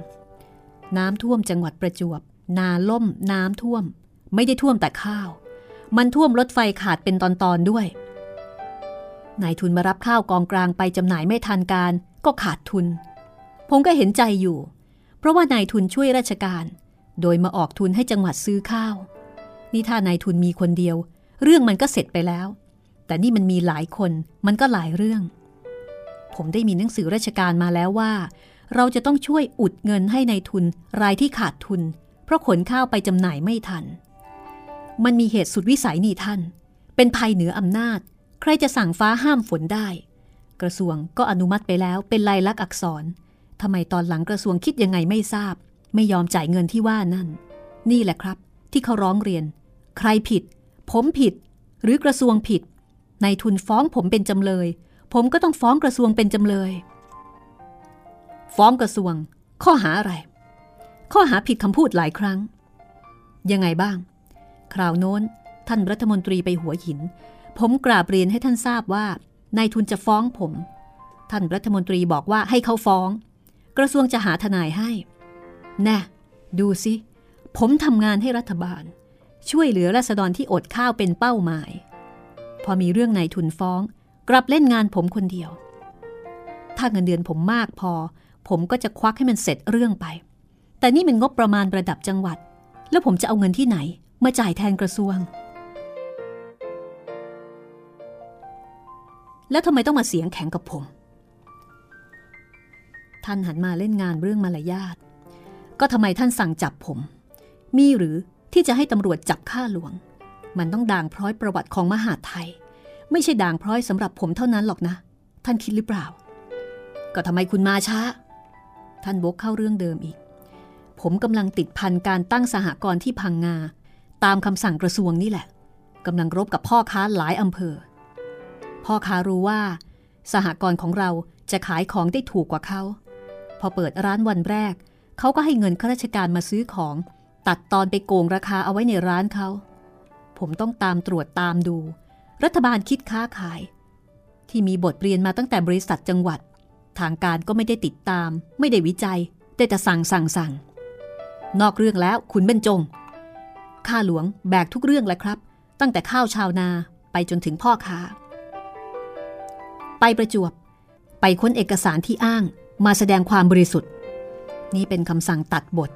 น้ำท่วมจังหวัดประจวบ นาล่ม น้ำท่วม ไม่ได้ท่วมแต่ข้าว มันท่วมรถไฟขาดเป็นตอนๆด้วย นายทุนมารับข้าวกองกลางไปจำหน่ายไม่ทันการก็ขาดทุน ผมก็เห็นใจอยู่ เพราะว่านายทุนช่วยราชการ โดยมาออกทุนให้จังหวัดซื้อข้าว นี่ถ้านายทุนมีคนเดียว เรื่องมันก็เสร็จไปแล้ว แต่นี่มันมีหลายคนมันก็หลายเรื่อง ผมได้มีหนังสือราชการมาแล้วว่า เราจะต้องช่วยอุดเงินให้ในทุนรายที่ขาดทุน เพราะขนข้าวไปจำหน่ายไม่ทัน มันมีเหตุสุดวิสัยนี่ท่าน เป็นภัยเหนืออำนาจ ใครจะสั่งฟ้าห้ามฝนได้ กระทรวงก็อนุมัติไปแล้วเป็นลายลักษณ์อักษรทำไมตอนหลังกระทรวงคิดยังไงไม่ทราบ ไม่ยอมจ่ายเงินที่ว่านั่น นี่แหละครับ ที่เขาร้องเรียน ใครผิด ผมผิด หรือกระทรวงผิดนายทุนฟ้องผมเป็นจำเลย ผมก็ต้องฟ้องกระทรวงเป็นจำเลย ฟ้องกระทรวง ข้อหาอะไร ข้อหาผิดคำพูดหลายครั้ง ยังไงบ้าง คราวโน้น ท่านรัฐมนตรีไปหัวหิน ผมกราบเรียนให้ท่านทราบว่านายทุนจะฟ้องผม ท่านรัฐมนตรีบอกว่าให้เขาฟ้อง กระทรวงจะหาทนายให้ แน่ ดูสิ ผมทำงานให้รัฐบาล ช่วยเหลือราษฎรที่อดข้าวเป็นเป้าหมาย พอมีเรื่องนายทุนฟ้อง กลับเล่นงานผมคนเดียว ถ้าเงินเดือนผมมากพอ ผมก็จะควักให้มันเสร็จเรื่องไป แต่นี่มันงบประมาณระดับจังหวัด แล้วผมจะเอาเงินที่ไหน มาจ่ายแทนกระทรวง แล้วทำไมต้องมาเสียงแข็งกับผม ท่านหันมาเล่นงานเรื่องมารยาท ก็ทำไมท่านสั่งจับผม มีหรือที่จะให้ตำรวจจับข้าหลวง มันต้องด่างพร้อยประวัติของมหาไทย ไม่ใช่ด่างพร้อยสำหรับผมเท่านั้นหรอกนะ ท่านคิดหรือเปล่า ก็ทำไมคุณมาช้า ท่านบกเข้าเรื่องเดิมอีกผมกำลังติดพันการตั้งสหกรณ์ที่พังงา ตามคำสั่งกระทรวงนี่แหละกำลังรบกับพ่อค้าหลายอำเภอ พ่อค้ารู้ว่า สหกรณ์ของเราจะขายของได้ถูกกว่าเขา พอเปิดร้านวันแรก เขาก็ให้เงินข้าราชการมาซื้อของ ตัดตอนไปโกงราคาเอาไว้ในร้านเขา ผมต้องตามตรวจตามดู รัฐบาลคิดค้าขาย ที่มีบทเรียนมาตั้งแต่บริษัทจังหวัด ทางการก็ไม่ได้ติดตาม ไม่ได้วิจัย แต่จะสั่งสั่งสั่ง นอกเรื่องแล้วคุณเบรรจง ข้าหลวงแบกทุกเรื่องแหละครับ ตั้งแต่ข้าวชาวนาไปจนถึงพ่อค้า ไปประจวบ ไปค้นเอกสารที่อ้างมาแสดงความบริสุทธิ์ นี่เป็นคำสั่งตัดบท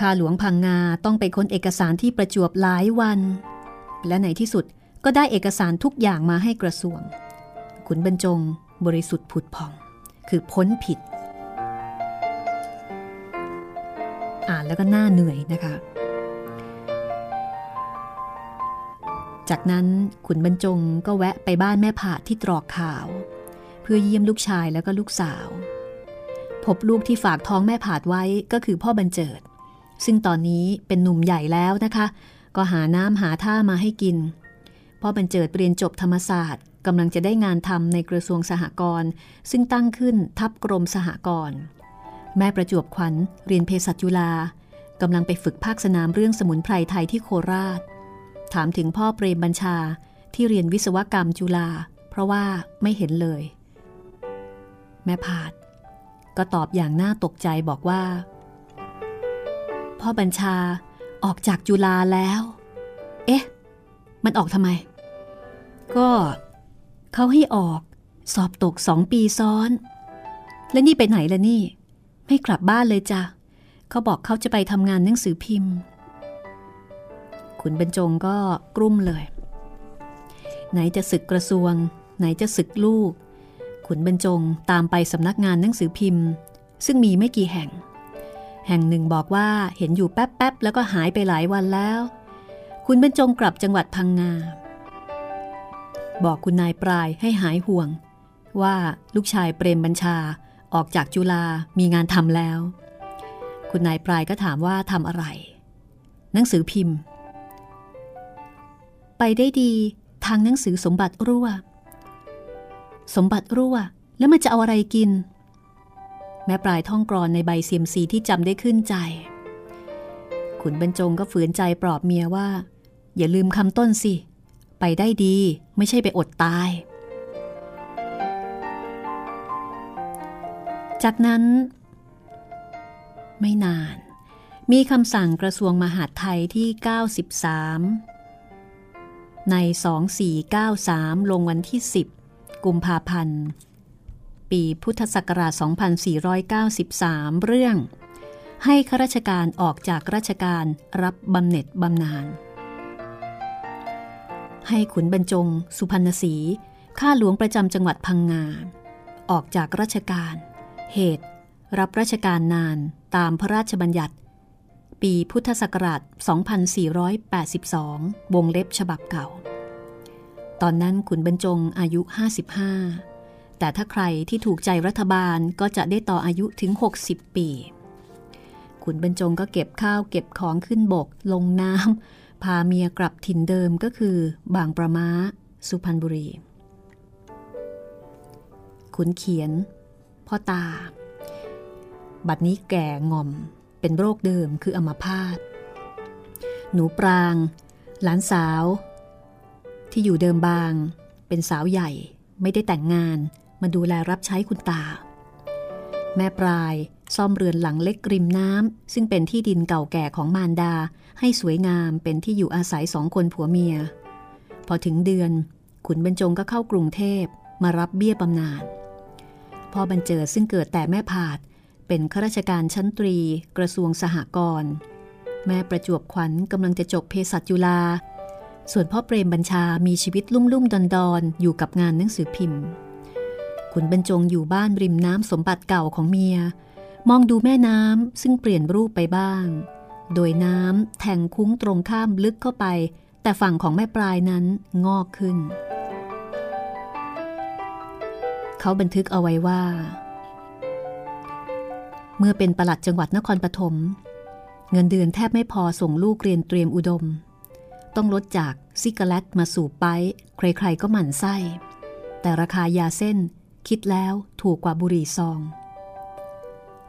ข้าหลวงพังงาต้องไปค้นเอกสารที่ประจวบหลายวัน และในที่สุดก็ได้เอกสารทุกอย่างมาให้กระทรวง ขุนบรรจงบริสุทธิ์ผุดผ่อง คือพ้นผิด อ่านแล้วก็น่าเหนื่อยนะคะ จากนั้นขุนบรรจงก็แวะไปบ้านแม่ผาที่ตรอกข่าว เพื่อเยี่ยมลูกชายแล้วก็ลูกสาว พบลูกที่ฝากท้องแม่ผาดไว้ก็คือพ่อบรรเจิด ซึ่งตอนนี้เป็นหนุ่มใหญ่แล้วนะคะ ก็หาน้ำหาท่ามาให้กิน พ่อบรรเจิดเรียนจบธรรมศาสตร์กำลังจะได้งานทำในกระทรวงสหกรณ์ซึ่งตั้งขึ้นทับกรมสหกรณ์แม่ประจวบขวัญเรียนเภสัชจุฬากำลังไปฝึกภาคสนามเรื่องสมุนไพรไทยที่โคราช ถามถึงพ่อเปรมบัญชาที่เรียนวิศวกรรมจุฬาเพราะว่าไม่เห็นเลย แม่พาดก็ตอบอย่างน่าตกใจบอกว่า พ่อบัญชาออกจากจุฬาแล้ว เอ๊ะ มันออกทำไม ก็เขาให้ออก สอบตกสองปีซ้อน และนี่ไปไหนละนี่ ไม่กลับบ้านเลยจ้ะเขาบอกเขาจะไปทำงานหนังสือพิมพ์ ขุนบรรจงก็กลุ้มเลย ไหนจะศึกกระทรวง ไหนจะศึกลูก ขุนบรรจงตามไปสำนักงานหนังสือพิมพ์ ซึ่งมีไม่กี่แห่ง แห่งหนึ่งบอกว่าเห็นอยู่แป๊บๆแล้วก็หายไปหลายวันแล้ว คุณบรรจงกลับจังหวัดพังงาบอกคุณนายปลายให้หายห่วง ว่าลูกชายเปรมบัญชาออกจากจุฬามีงานทำแล้ว คุณนายปลายก็ถามว่าทำอะไร หนังสือพิมพ์ ไปได้ดีทางหนังสือสมบัติรั่ว สมบัติรั่วแล้วมันจะเอาอะไรกิน แม่ปลายท่องกรอนในใบเสียมสีที่จำได้ขึ้นใจ ขุนบรรจงก็ฝืนใจปลอบเมียว่า อย่าลืมคำต้นสิ ไปได้ดีไม่ใช่ไปอดตาย จากนั้น ไม่นาน มีคำสั่งกระทรวงมหาดไทยที่ 93 ใน 2493 ลงวันที่ 10 กุมภาพันธ์ ปีพุทธศักราช 2493 เรื่อง ให้ข้าราชการออกจากราชการรับบำเหน็จบำนาญ ให้ขุนบรรจง สุพรรณศรีข้าหลวงประจำจังหวัดพังงา ออกจากราชการ เหตุ รับราชการนานตามพระราชบัญญัติ ปีพุทธศักราช 2482 วงเล็บฉบับเก่า ตอนนั้นขุนบรรจงอายุ 55 แต่ถ้าใครที่ถูกใจรัฐบาลก็จะได้ต่ออายุถึง 60 ปี ขุนบรรจงก็เก็บข้าวเก็บของขึ้นบก ลงน้ำพาเมียกลับถิ่นเดิมก็คือบางประมาสุพรรณบุรี ขุนเขียน พ่อตา บัดนี้แก่งอม เป็นโรคเดิมคืออัมพาต หนูปราง หลานสาว ที่อยู่เดิมบาง เป็นสาวใหญ่ ไม่ได้แต่งงานมาดูแลรับใช้คุณตา แม่ปลายซ่อมเรือนหลังเล็กริมน้ำซึ่งเป็นที่ดินเก่าแก่ของมารดา ให้สวยงามเป็นที่อยู่อาศัยสองคนผัวเมีย พอถึงเดือน ขุนบรรจงก็เข้ากรุงเทพมารับเบี้ยบำนาญพ่อบรรเจิดซึ่งเกิดแต่แม่ผาด เป็นข้าราชการชั้นตรีกระทรวงสหกรณ์แม่ประจวบขวัญกำลังจะจบเภสัชจุฬาส่วนพ่อเปรมบัญชามีชีวิตลุ่มลุ่มดอนดอนอยู่กับงานหนังสือพิมพ์ขุนบรรจงอยู่บ้านริมน้ำสมบัติเก่าของเมีย มองดูแม่น้ำซึ่งเปลี่ยนรูปไปบ้าง โดยน้ำแทงคุ้งตรงข้ามลึกเข้าไป แต่ฝั่งของแม่ปลายนั้นงอกขึ้น เขาบันทึกเอาไว้ว่า เมื่อเป็นประหลัดจังหวัดนครปฐมเงินเดือนแทบไม่พอส่งลูกเรียนเตรียมอุดม ต้องลดจากซิกาเลตมาสู่ไปใครๆก็หมั่นไส้ แต่ราคายาเส้นคิดแล้วถูกกว่าบุหรี่ซอง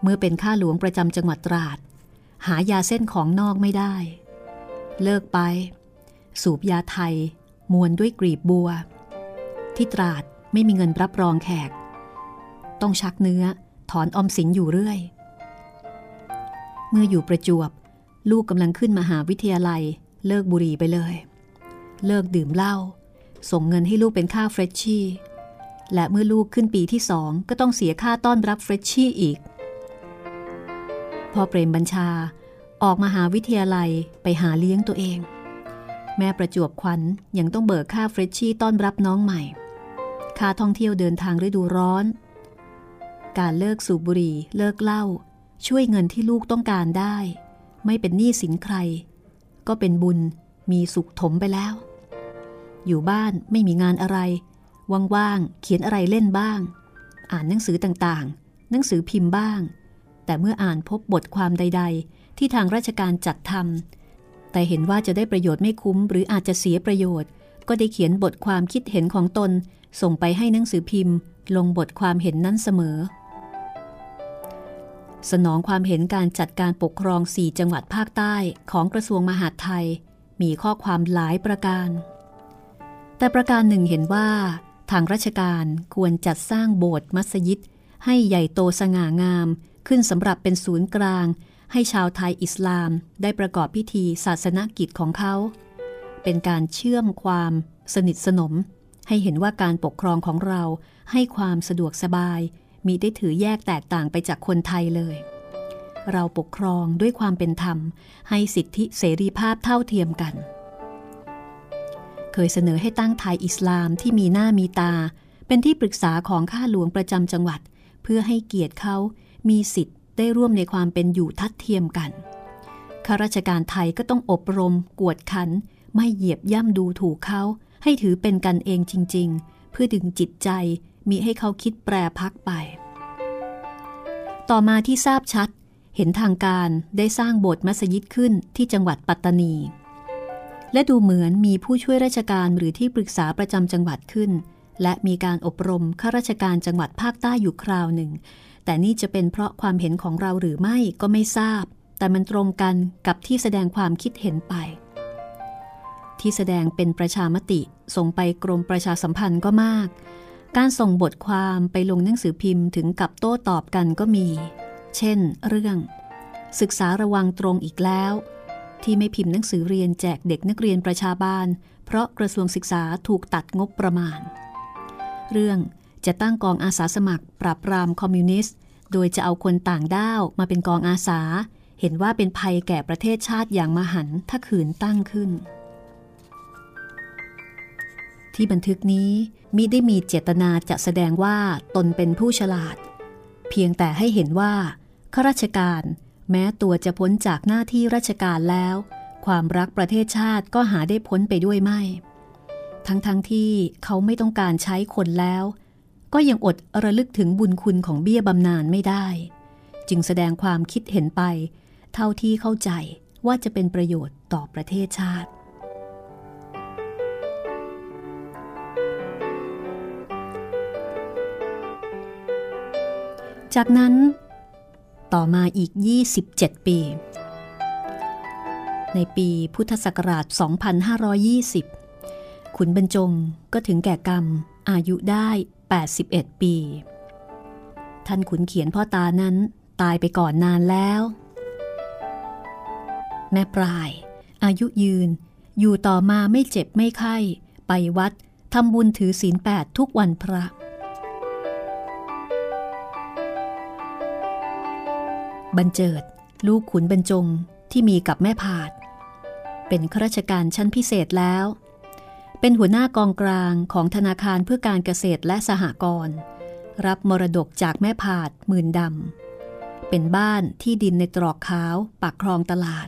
เมื่อเป็นข้าหลวงประจำจังหวัดตราด หายาเส้นของนอกไม่ได้ เลิกไป สูบยาไทย มวนด้วยกลีบบัว ที่ตราดไม่มีเงินรับรองแขก ต้องชักเนื้อถอนออมสินอยู่เรื่อย เมื่ออยู่ประจวบ ลูกกำลังขึ้นมหาวิทยาลัย เลิกบุหรี่ไปเลย เลิกดื่มเหล้าส่งเงินให้ลูกเป็นค่าเฟรชชี่และเมื่อลูกขึ้นปีที่สองก็ต้องเสียค่าต้อนรับเฟรชชี่อีก พอเปรมบัญชาออกมาหาวิทยาลัยไปหาเลี้ยงตัวเอง แม่ประจวบควันยังต้องเบิกค่าเฟรชชี่ต้อนรับน้องใหม่ ค่าท่องเที่ยวเดินทางฤดูร้อน การเลิกสูบบุหรี่เลิกเหล้า ช่วยเงินที่ลูกต้องการได้ ไม่เป็นหนี้สินใคร ก็เป็นบุญมีสุขถมไปแล้ว อยู่บ้านไม่มีงานอะไร ว่างๆ เขียนอะไรเล่นบ้าง อ่านหนังสือต่างๆ หนังสือพิมพ์บ้าง แต่เมื่ออ่านพบบทความใด ๆ ที่ทางราชการจัดทำแต่เห็นว่าจะได้ประโยชน์ไม่คุ้ม หรืออาจจะเสียประโยชน์ ก็ได้เขียนบทความคิดเห็นของตน ส่งไปให้หนังสือพิมพ์ ลงบทความเห็นนั้นเสมอ สนองความเห็นการจัดการปกครอง 4 จังหวัดภาคใต้ของกระทรวงมหาดไทย มีข้อความหลายประการ แต่ประการหนึ่งเห็นว่า ทางราชการควรจัดสร้างโบสถ์มัสยิด ให้ใหญ่โตสง่างาม ขึ้นสำหรับเป็นศูนย์กลาง ให้ชาวไทยอิสลามได้ประกอบพิธีศาสนกิจของเขา เป็นการเชื่อมความสนิทสนม ให้เห็นว่าการปกครองของเราให้ความสะดวกสบาย มีได้ถือแยกแตกต่างไปจากคนไทยเลย เราปกครองด้วยความเป็นธรรม ให้สิทธิเสรีภาพเท่าเทียมกัน เคยเสนอให้ตั้งไทยอิสลามที่มีหน้ามีตา เป็นที่ปรึกษาของข้าหลวงประจำจังหวัด เพื่อให้เกียรติเขามีสิทธิ์ได้ร่วมในความเป็นอยู่ทัดเทียมกันข้าราชการไทยก็ต้องอบรม กวดขัน ไม่เหยียบย่ำดูถูกเขา ให้ถือเป็นกันเองจริง ๆ เพื่อดึงจิตใจ มีให้เขาคิดแปรพักไป ต่อมาที่ทราบชัด เห็นทางการได้สร้างโบสถ์มัสยิดขึ้นที่จังหวัดปัตตานี และดูเหมือนมีผู้ช่วยราชการหรือที่ปรึกษาประจำจังหวัดขึ้น และมีการอบรมข้าราชการจังหวัดภาคใต้อยู่คราวหนึ่ง แต่นี่จะเป็นเพราะความเห็นของเราหรือไม่ก็ไม่ทราบ แต่มันตรงกันกับที่แสดงความคิดเห็นไปที่แสดงเป็นประชามติส่งไปกรมประชาสัมพันธ์ก็มาก การส่งบทความไปลงหนังสือพิมพ์ถึงกับโต้ตอบกันก็มี เช่น เรื่อง ศึกษาระวังตรงอีกแล้ว ที่ไม่พิมพ์หนังสือเรียนแจกเด็กนักเรียนประชาบาล เพราะกระทรวงศึกษาถูกตัดงบประมาณ เรื่องจะตั้งกองอาสาสมัคร ปราบปรามคอมมิวนิสต์ โดยจะเอาคนต่างด้าวมาเป็นกองอาสา เห็นว่าเป็นภัยแก่ประเทศชาติอย่างมหันถ้าขืนตั้งขึ้น ที่บันทึกนี้มิได้มีเจตนาจะแสดงว่าตนเป็นผู้ฉลาด เพียงแต่ให้เห็นว่าข้าราชการแม้ตัวจะพ้นจากหน้าที่ราชการแล้ว ความรักประเทศชาติก็หาได้พ้นไปด้วยไม่ ทั้งๆทที่เขาไม่ต้องการใช้คนแล้ว ก็ยังอดระลึกถึงบุญคุณของเบี้ยบำนาญไม่ได้ จึงแสดงความคิดเห็นไป เท่าที่เข้าใจว่าจะเป็นประโยชน์ต่อประเทศชาติ จากนั้นต่อมาอีก 27 ปี ในปีพุทธศักราช 2520 ขุนบรรจงก็ถึงแก่กรรมอายุได้ 81 ปี ท่านขุนเขียนพ่อตานั้นตายไปก่อนนานแล้ว แม่ปลาย อายุยืนอยู่ต่อมาไม่เจ็บไม่ไข้ ไปวัดทำบุญถือศีลแปดทุกวันพระ บรรเจิด ลูกขุนบรรจงที่มีกับแม่ผาด เป็นข้าราชการชั้นพิเศษแล้ว เป็นหัวหน้ากองกลางของธนาคารเพื่อการเกษตรและสหกรณ์รับมรดกจากแม่ผาดหมื่นดำเป็นบ้านที่ดินในตรอกขาวปากคลองตลาด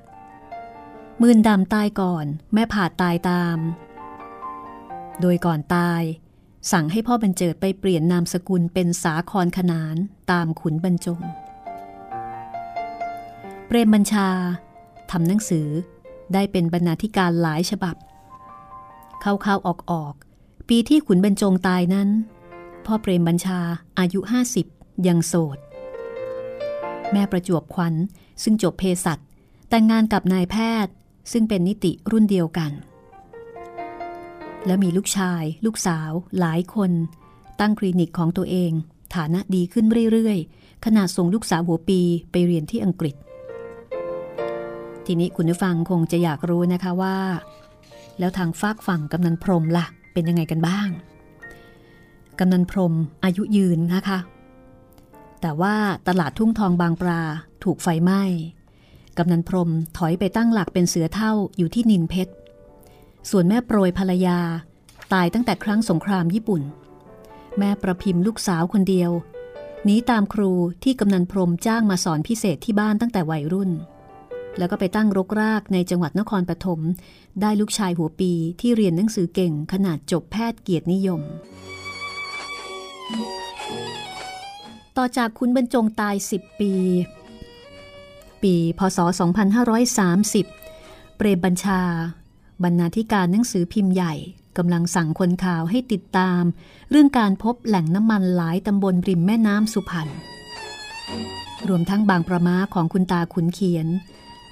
หมื่นดำตายก่อน แม่ผาดตายตาม โดยก่อนตาย สั่งให้พ่อบรรเจิดไปเปลี่ยนนามสกุลเป็นสาครขนานตามขุนบรรจง เปรมบัญชาทำหนังสือได้เป็นบรรณาธิการหลายฉบับ เข้าๆออกๆ ปีที่ขุนบรรจงตายนั้น พ่อเปรมบัญชาอายุ 50 ยังโสด แม่ประจวบขวัญซึ่งจบเภสัชแต่งงานกับนายแพทย์ซึ่งเป็นนิติรุ่นเดียวกัน และมีลูกชาย ลูกสาว หลายคน ตั้งคลินิกของตัวเอง ฐานะดีขึ้นเรื่อยๆ ขนาดส่งลูกสาวหัวปีไปเรียนที่อังกฤษ ทีนี้คุณผู้ฟังคงจะอยากรู้นะคะว่า แล้วทางฝากฝั่งกำนันพรมละ่ะ เป็นยังไงกันบ้าง กำนันพรมอายุยืนนะคะ แต่ว่าตลาดทุ่งทองบางปลาถูกไฟไหม้กำนันพรมถอยไปตั้งหลักเป็นเสือเท่าอยู่ที่นินเพชร ส่วนแม่โปรยภรรยา ตายตั้งแต่ครั้งสงครามญี่ปุ่น แม่ประพิมพ์ลูกสาวคนเดียวหนีตามครูที่กำนันพรมจ้างมาสอนพิเศษที่บ้านตั้งแต่วัยรุ่น แล้วก็ไปตั้งรกรากในจังหวัดนครปฐมได้ลูกชายหัวปีที่เรียนหนังสือเก่งขนาดจบแพทย์เกียรตินิยม ต่อจากคุณบรรจงตาย 10 ปี ปี พศ 2530 เปรมบัญชา บรรณาธิการหนังสือพิมพ์ใหญ่กำลังสั่งคนข่าวให้ติดตาม เรื่องการพบแหล่งน้ำมันหลายตำบลริมแม่น้ำสุพรรณรวมทั้งบางประมาของคุณตาขุนเขียน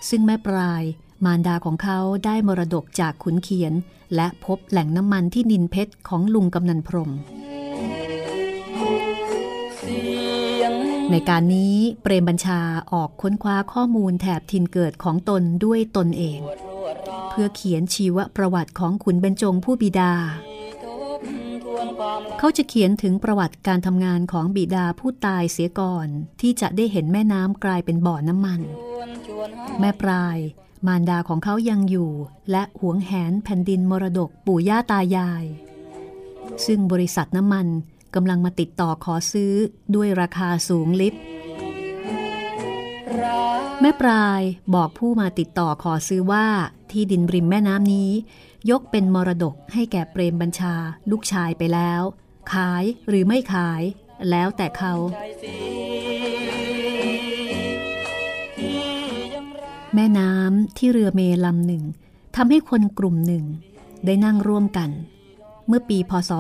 ซึ่งแม่ปลายมารดาของเขาได้มรดกจากขุนเขียน และพบแหล่งน้ำมันที่นินเพชรของลุงกำนันพรม ในการนี้เปรมบัญชาออกค้นคว้าข้อมูลแถบทินเกิดของตนด้วยตนเอง เพื่อเขียนชีวประวัติของขุนเบญจงผู้บิดา เขาจะเขียนถึงประวัติการทำงานของบิดาผู้ตายเสียก่อนที่จะได้เห็นแม่น้ำกลายเป็นบ่อน้ำมัน แม่ปลาย มารดาของเขายังอยู่ และหวงแหนแผ่นดินมรดกปู่ย่าตายาย ซึ่งบริษัทน้ำมันกำลังมาติดต่อขอซื้อด้วยราคาสูงลิบแม่ปลายบอกผู้มาติดต่อขอซื้อว่าที่ดินริมแม่น้ำนี้ ยกเป็นมรดกให้แก่เปรมบัญชาลูกชายไปแล้ว ขายหรือไม่ขายแล้วแต่เขา แม่น้ำที่เรือเมลำหนึ่งทำให้คนกลุ่มหนึ่ง ได้นั่งร่วมกัน เมื่อปีพศ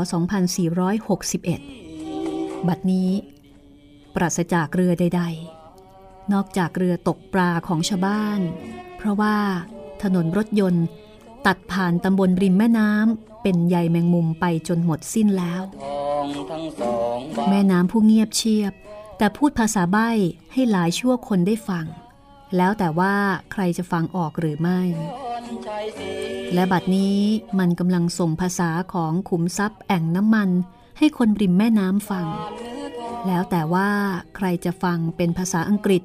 2461 บัดนี้ ปราศจากเรือใด ๆ นอกจากเรือตกปลาของชาวบ้าน เพราะว่าถนนรถยนต์ ตัดผ่านตำบลริมแม่น้ำเป็นใยแมงมุมไปจนหมดสิ้นแล้ว แม่น้ำผู้เงียบเชียบ แต่พูดภาษาใบ้ให้หลายชั่วคนได้ฟัง แล้วแต่ว่าใครจะฟังออกหรือไม่ และบัดนี้มันกำลังส่งภาษาของขุมทรัพย์แอ่งน้ำมัน ให้คนริมแม่น้ำฟัง แล้วแต่ว่าใครจะฟังเป็นภาษาอังกฤษ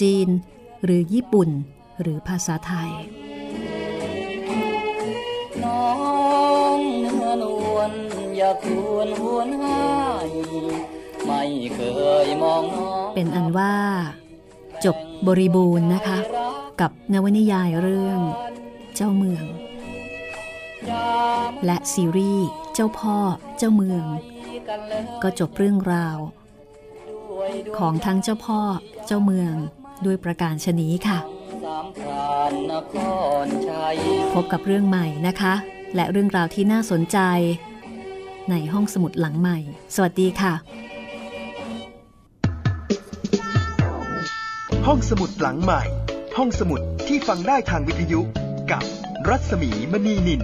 จีน หรือญี่ปุ่น หรือภาษาไทย น้องเนื้อนวลอย่าทวนหวนหายไม่เคยมองน้องเป็นอันว่า จบบริบูรณ์นะคะ กับนวนิยายเรื่อง เจ้าเมือง และซีรีส์เจ้าพ่อเจ้าเมือง ก็จบเรื่องราว ของทั้งเจ้าพ่อเจ้าเมืองด้วยประการชนี้ค่ะ พบกับเรื่องใหม่นะคะ และเรื่องราวที่น่าสนใจ ในห้องสมุดหลังใหม่ สวัสดีค่ะ ห้องสมุดหลังใหม่ ห้องสมุดที่ฟังได้ทางวิทยุกับรัศมีมณีนิน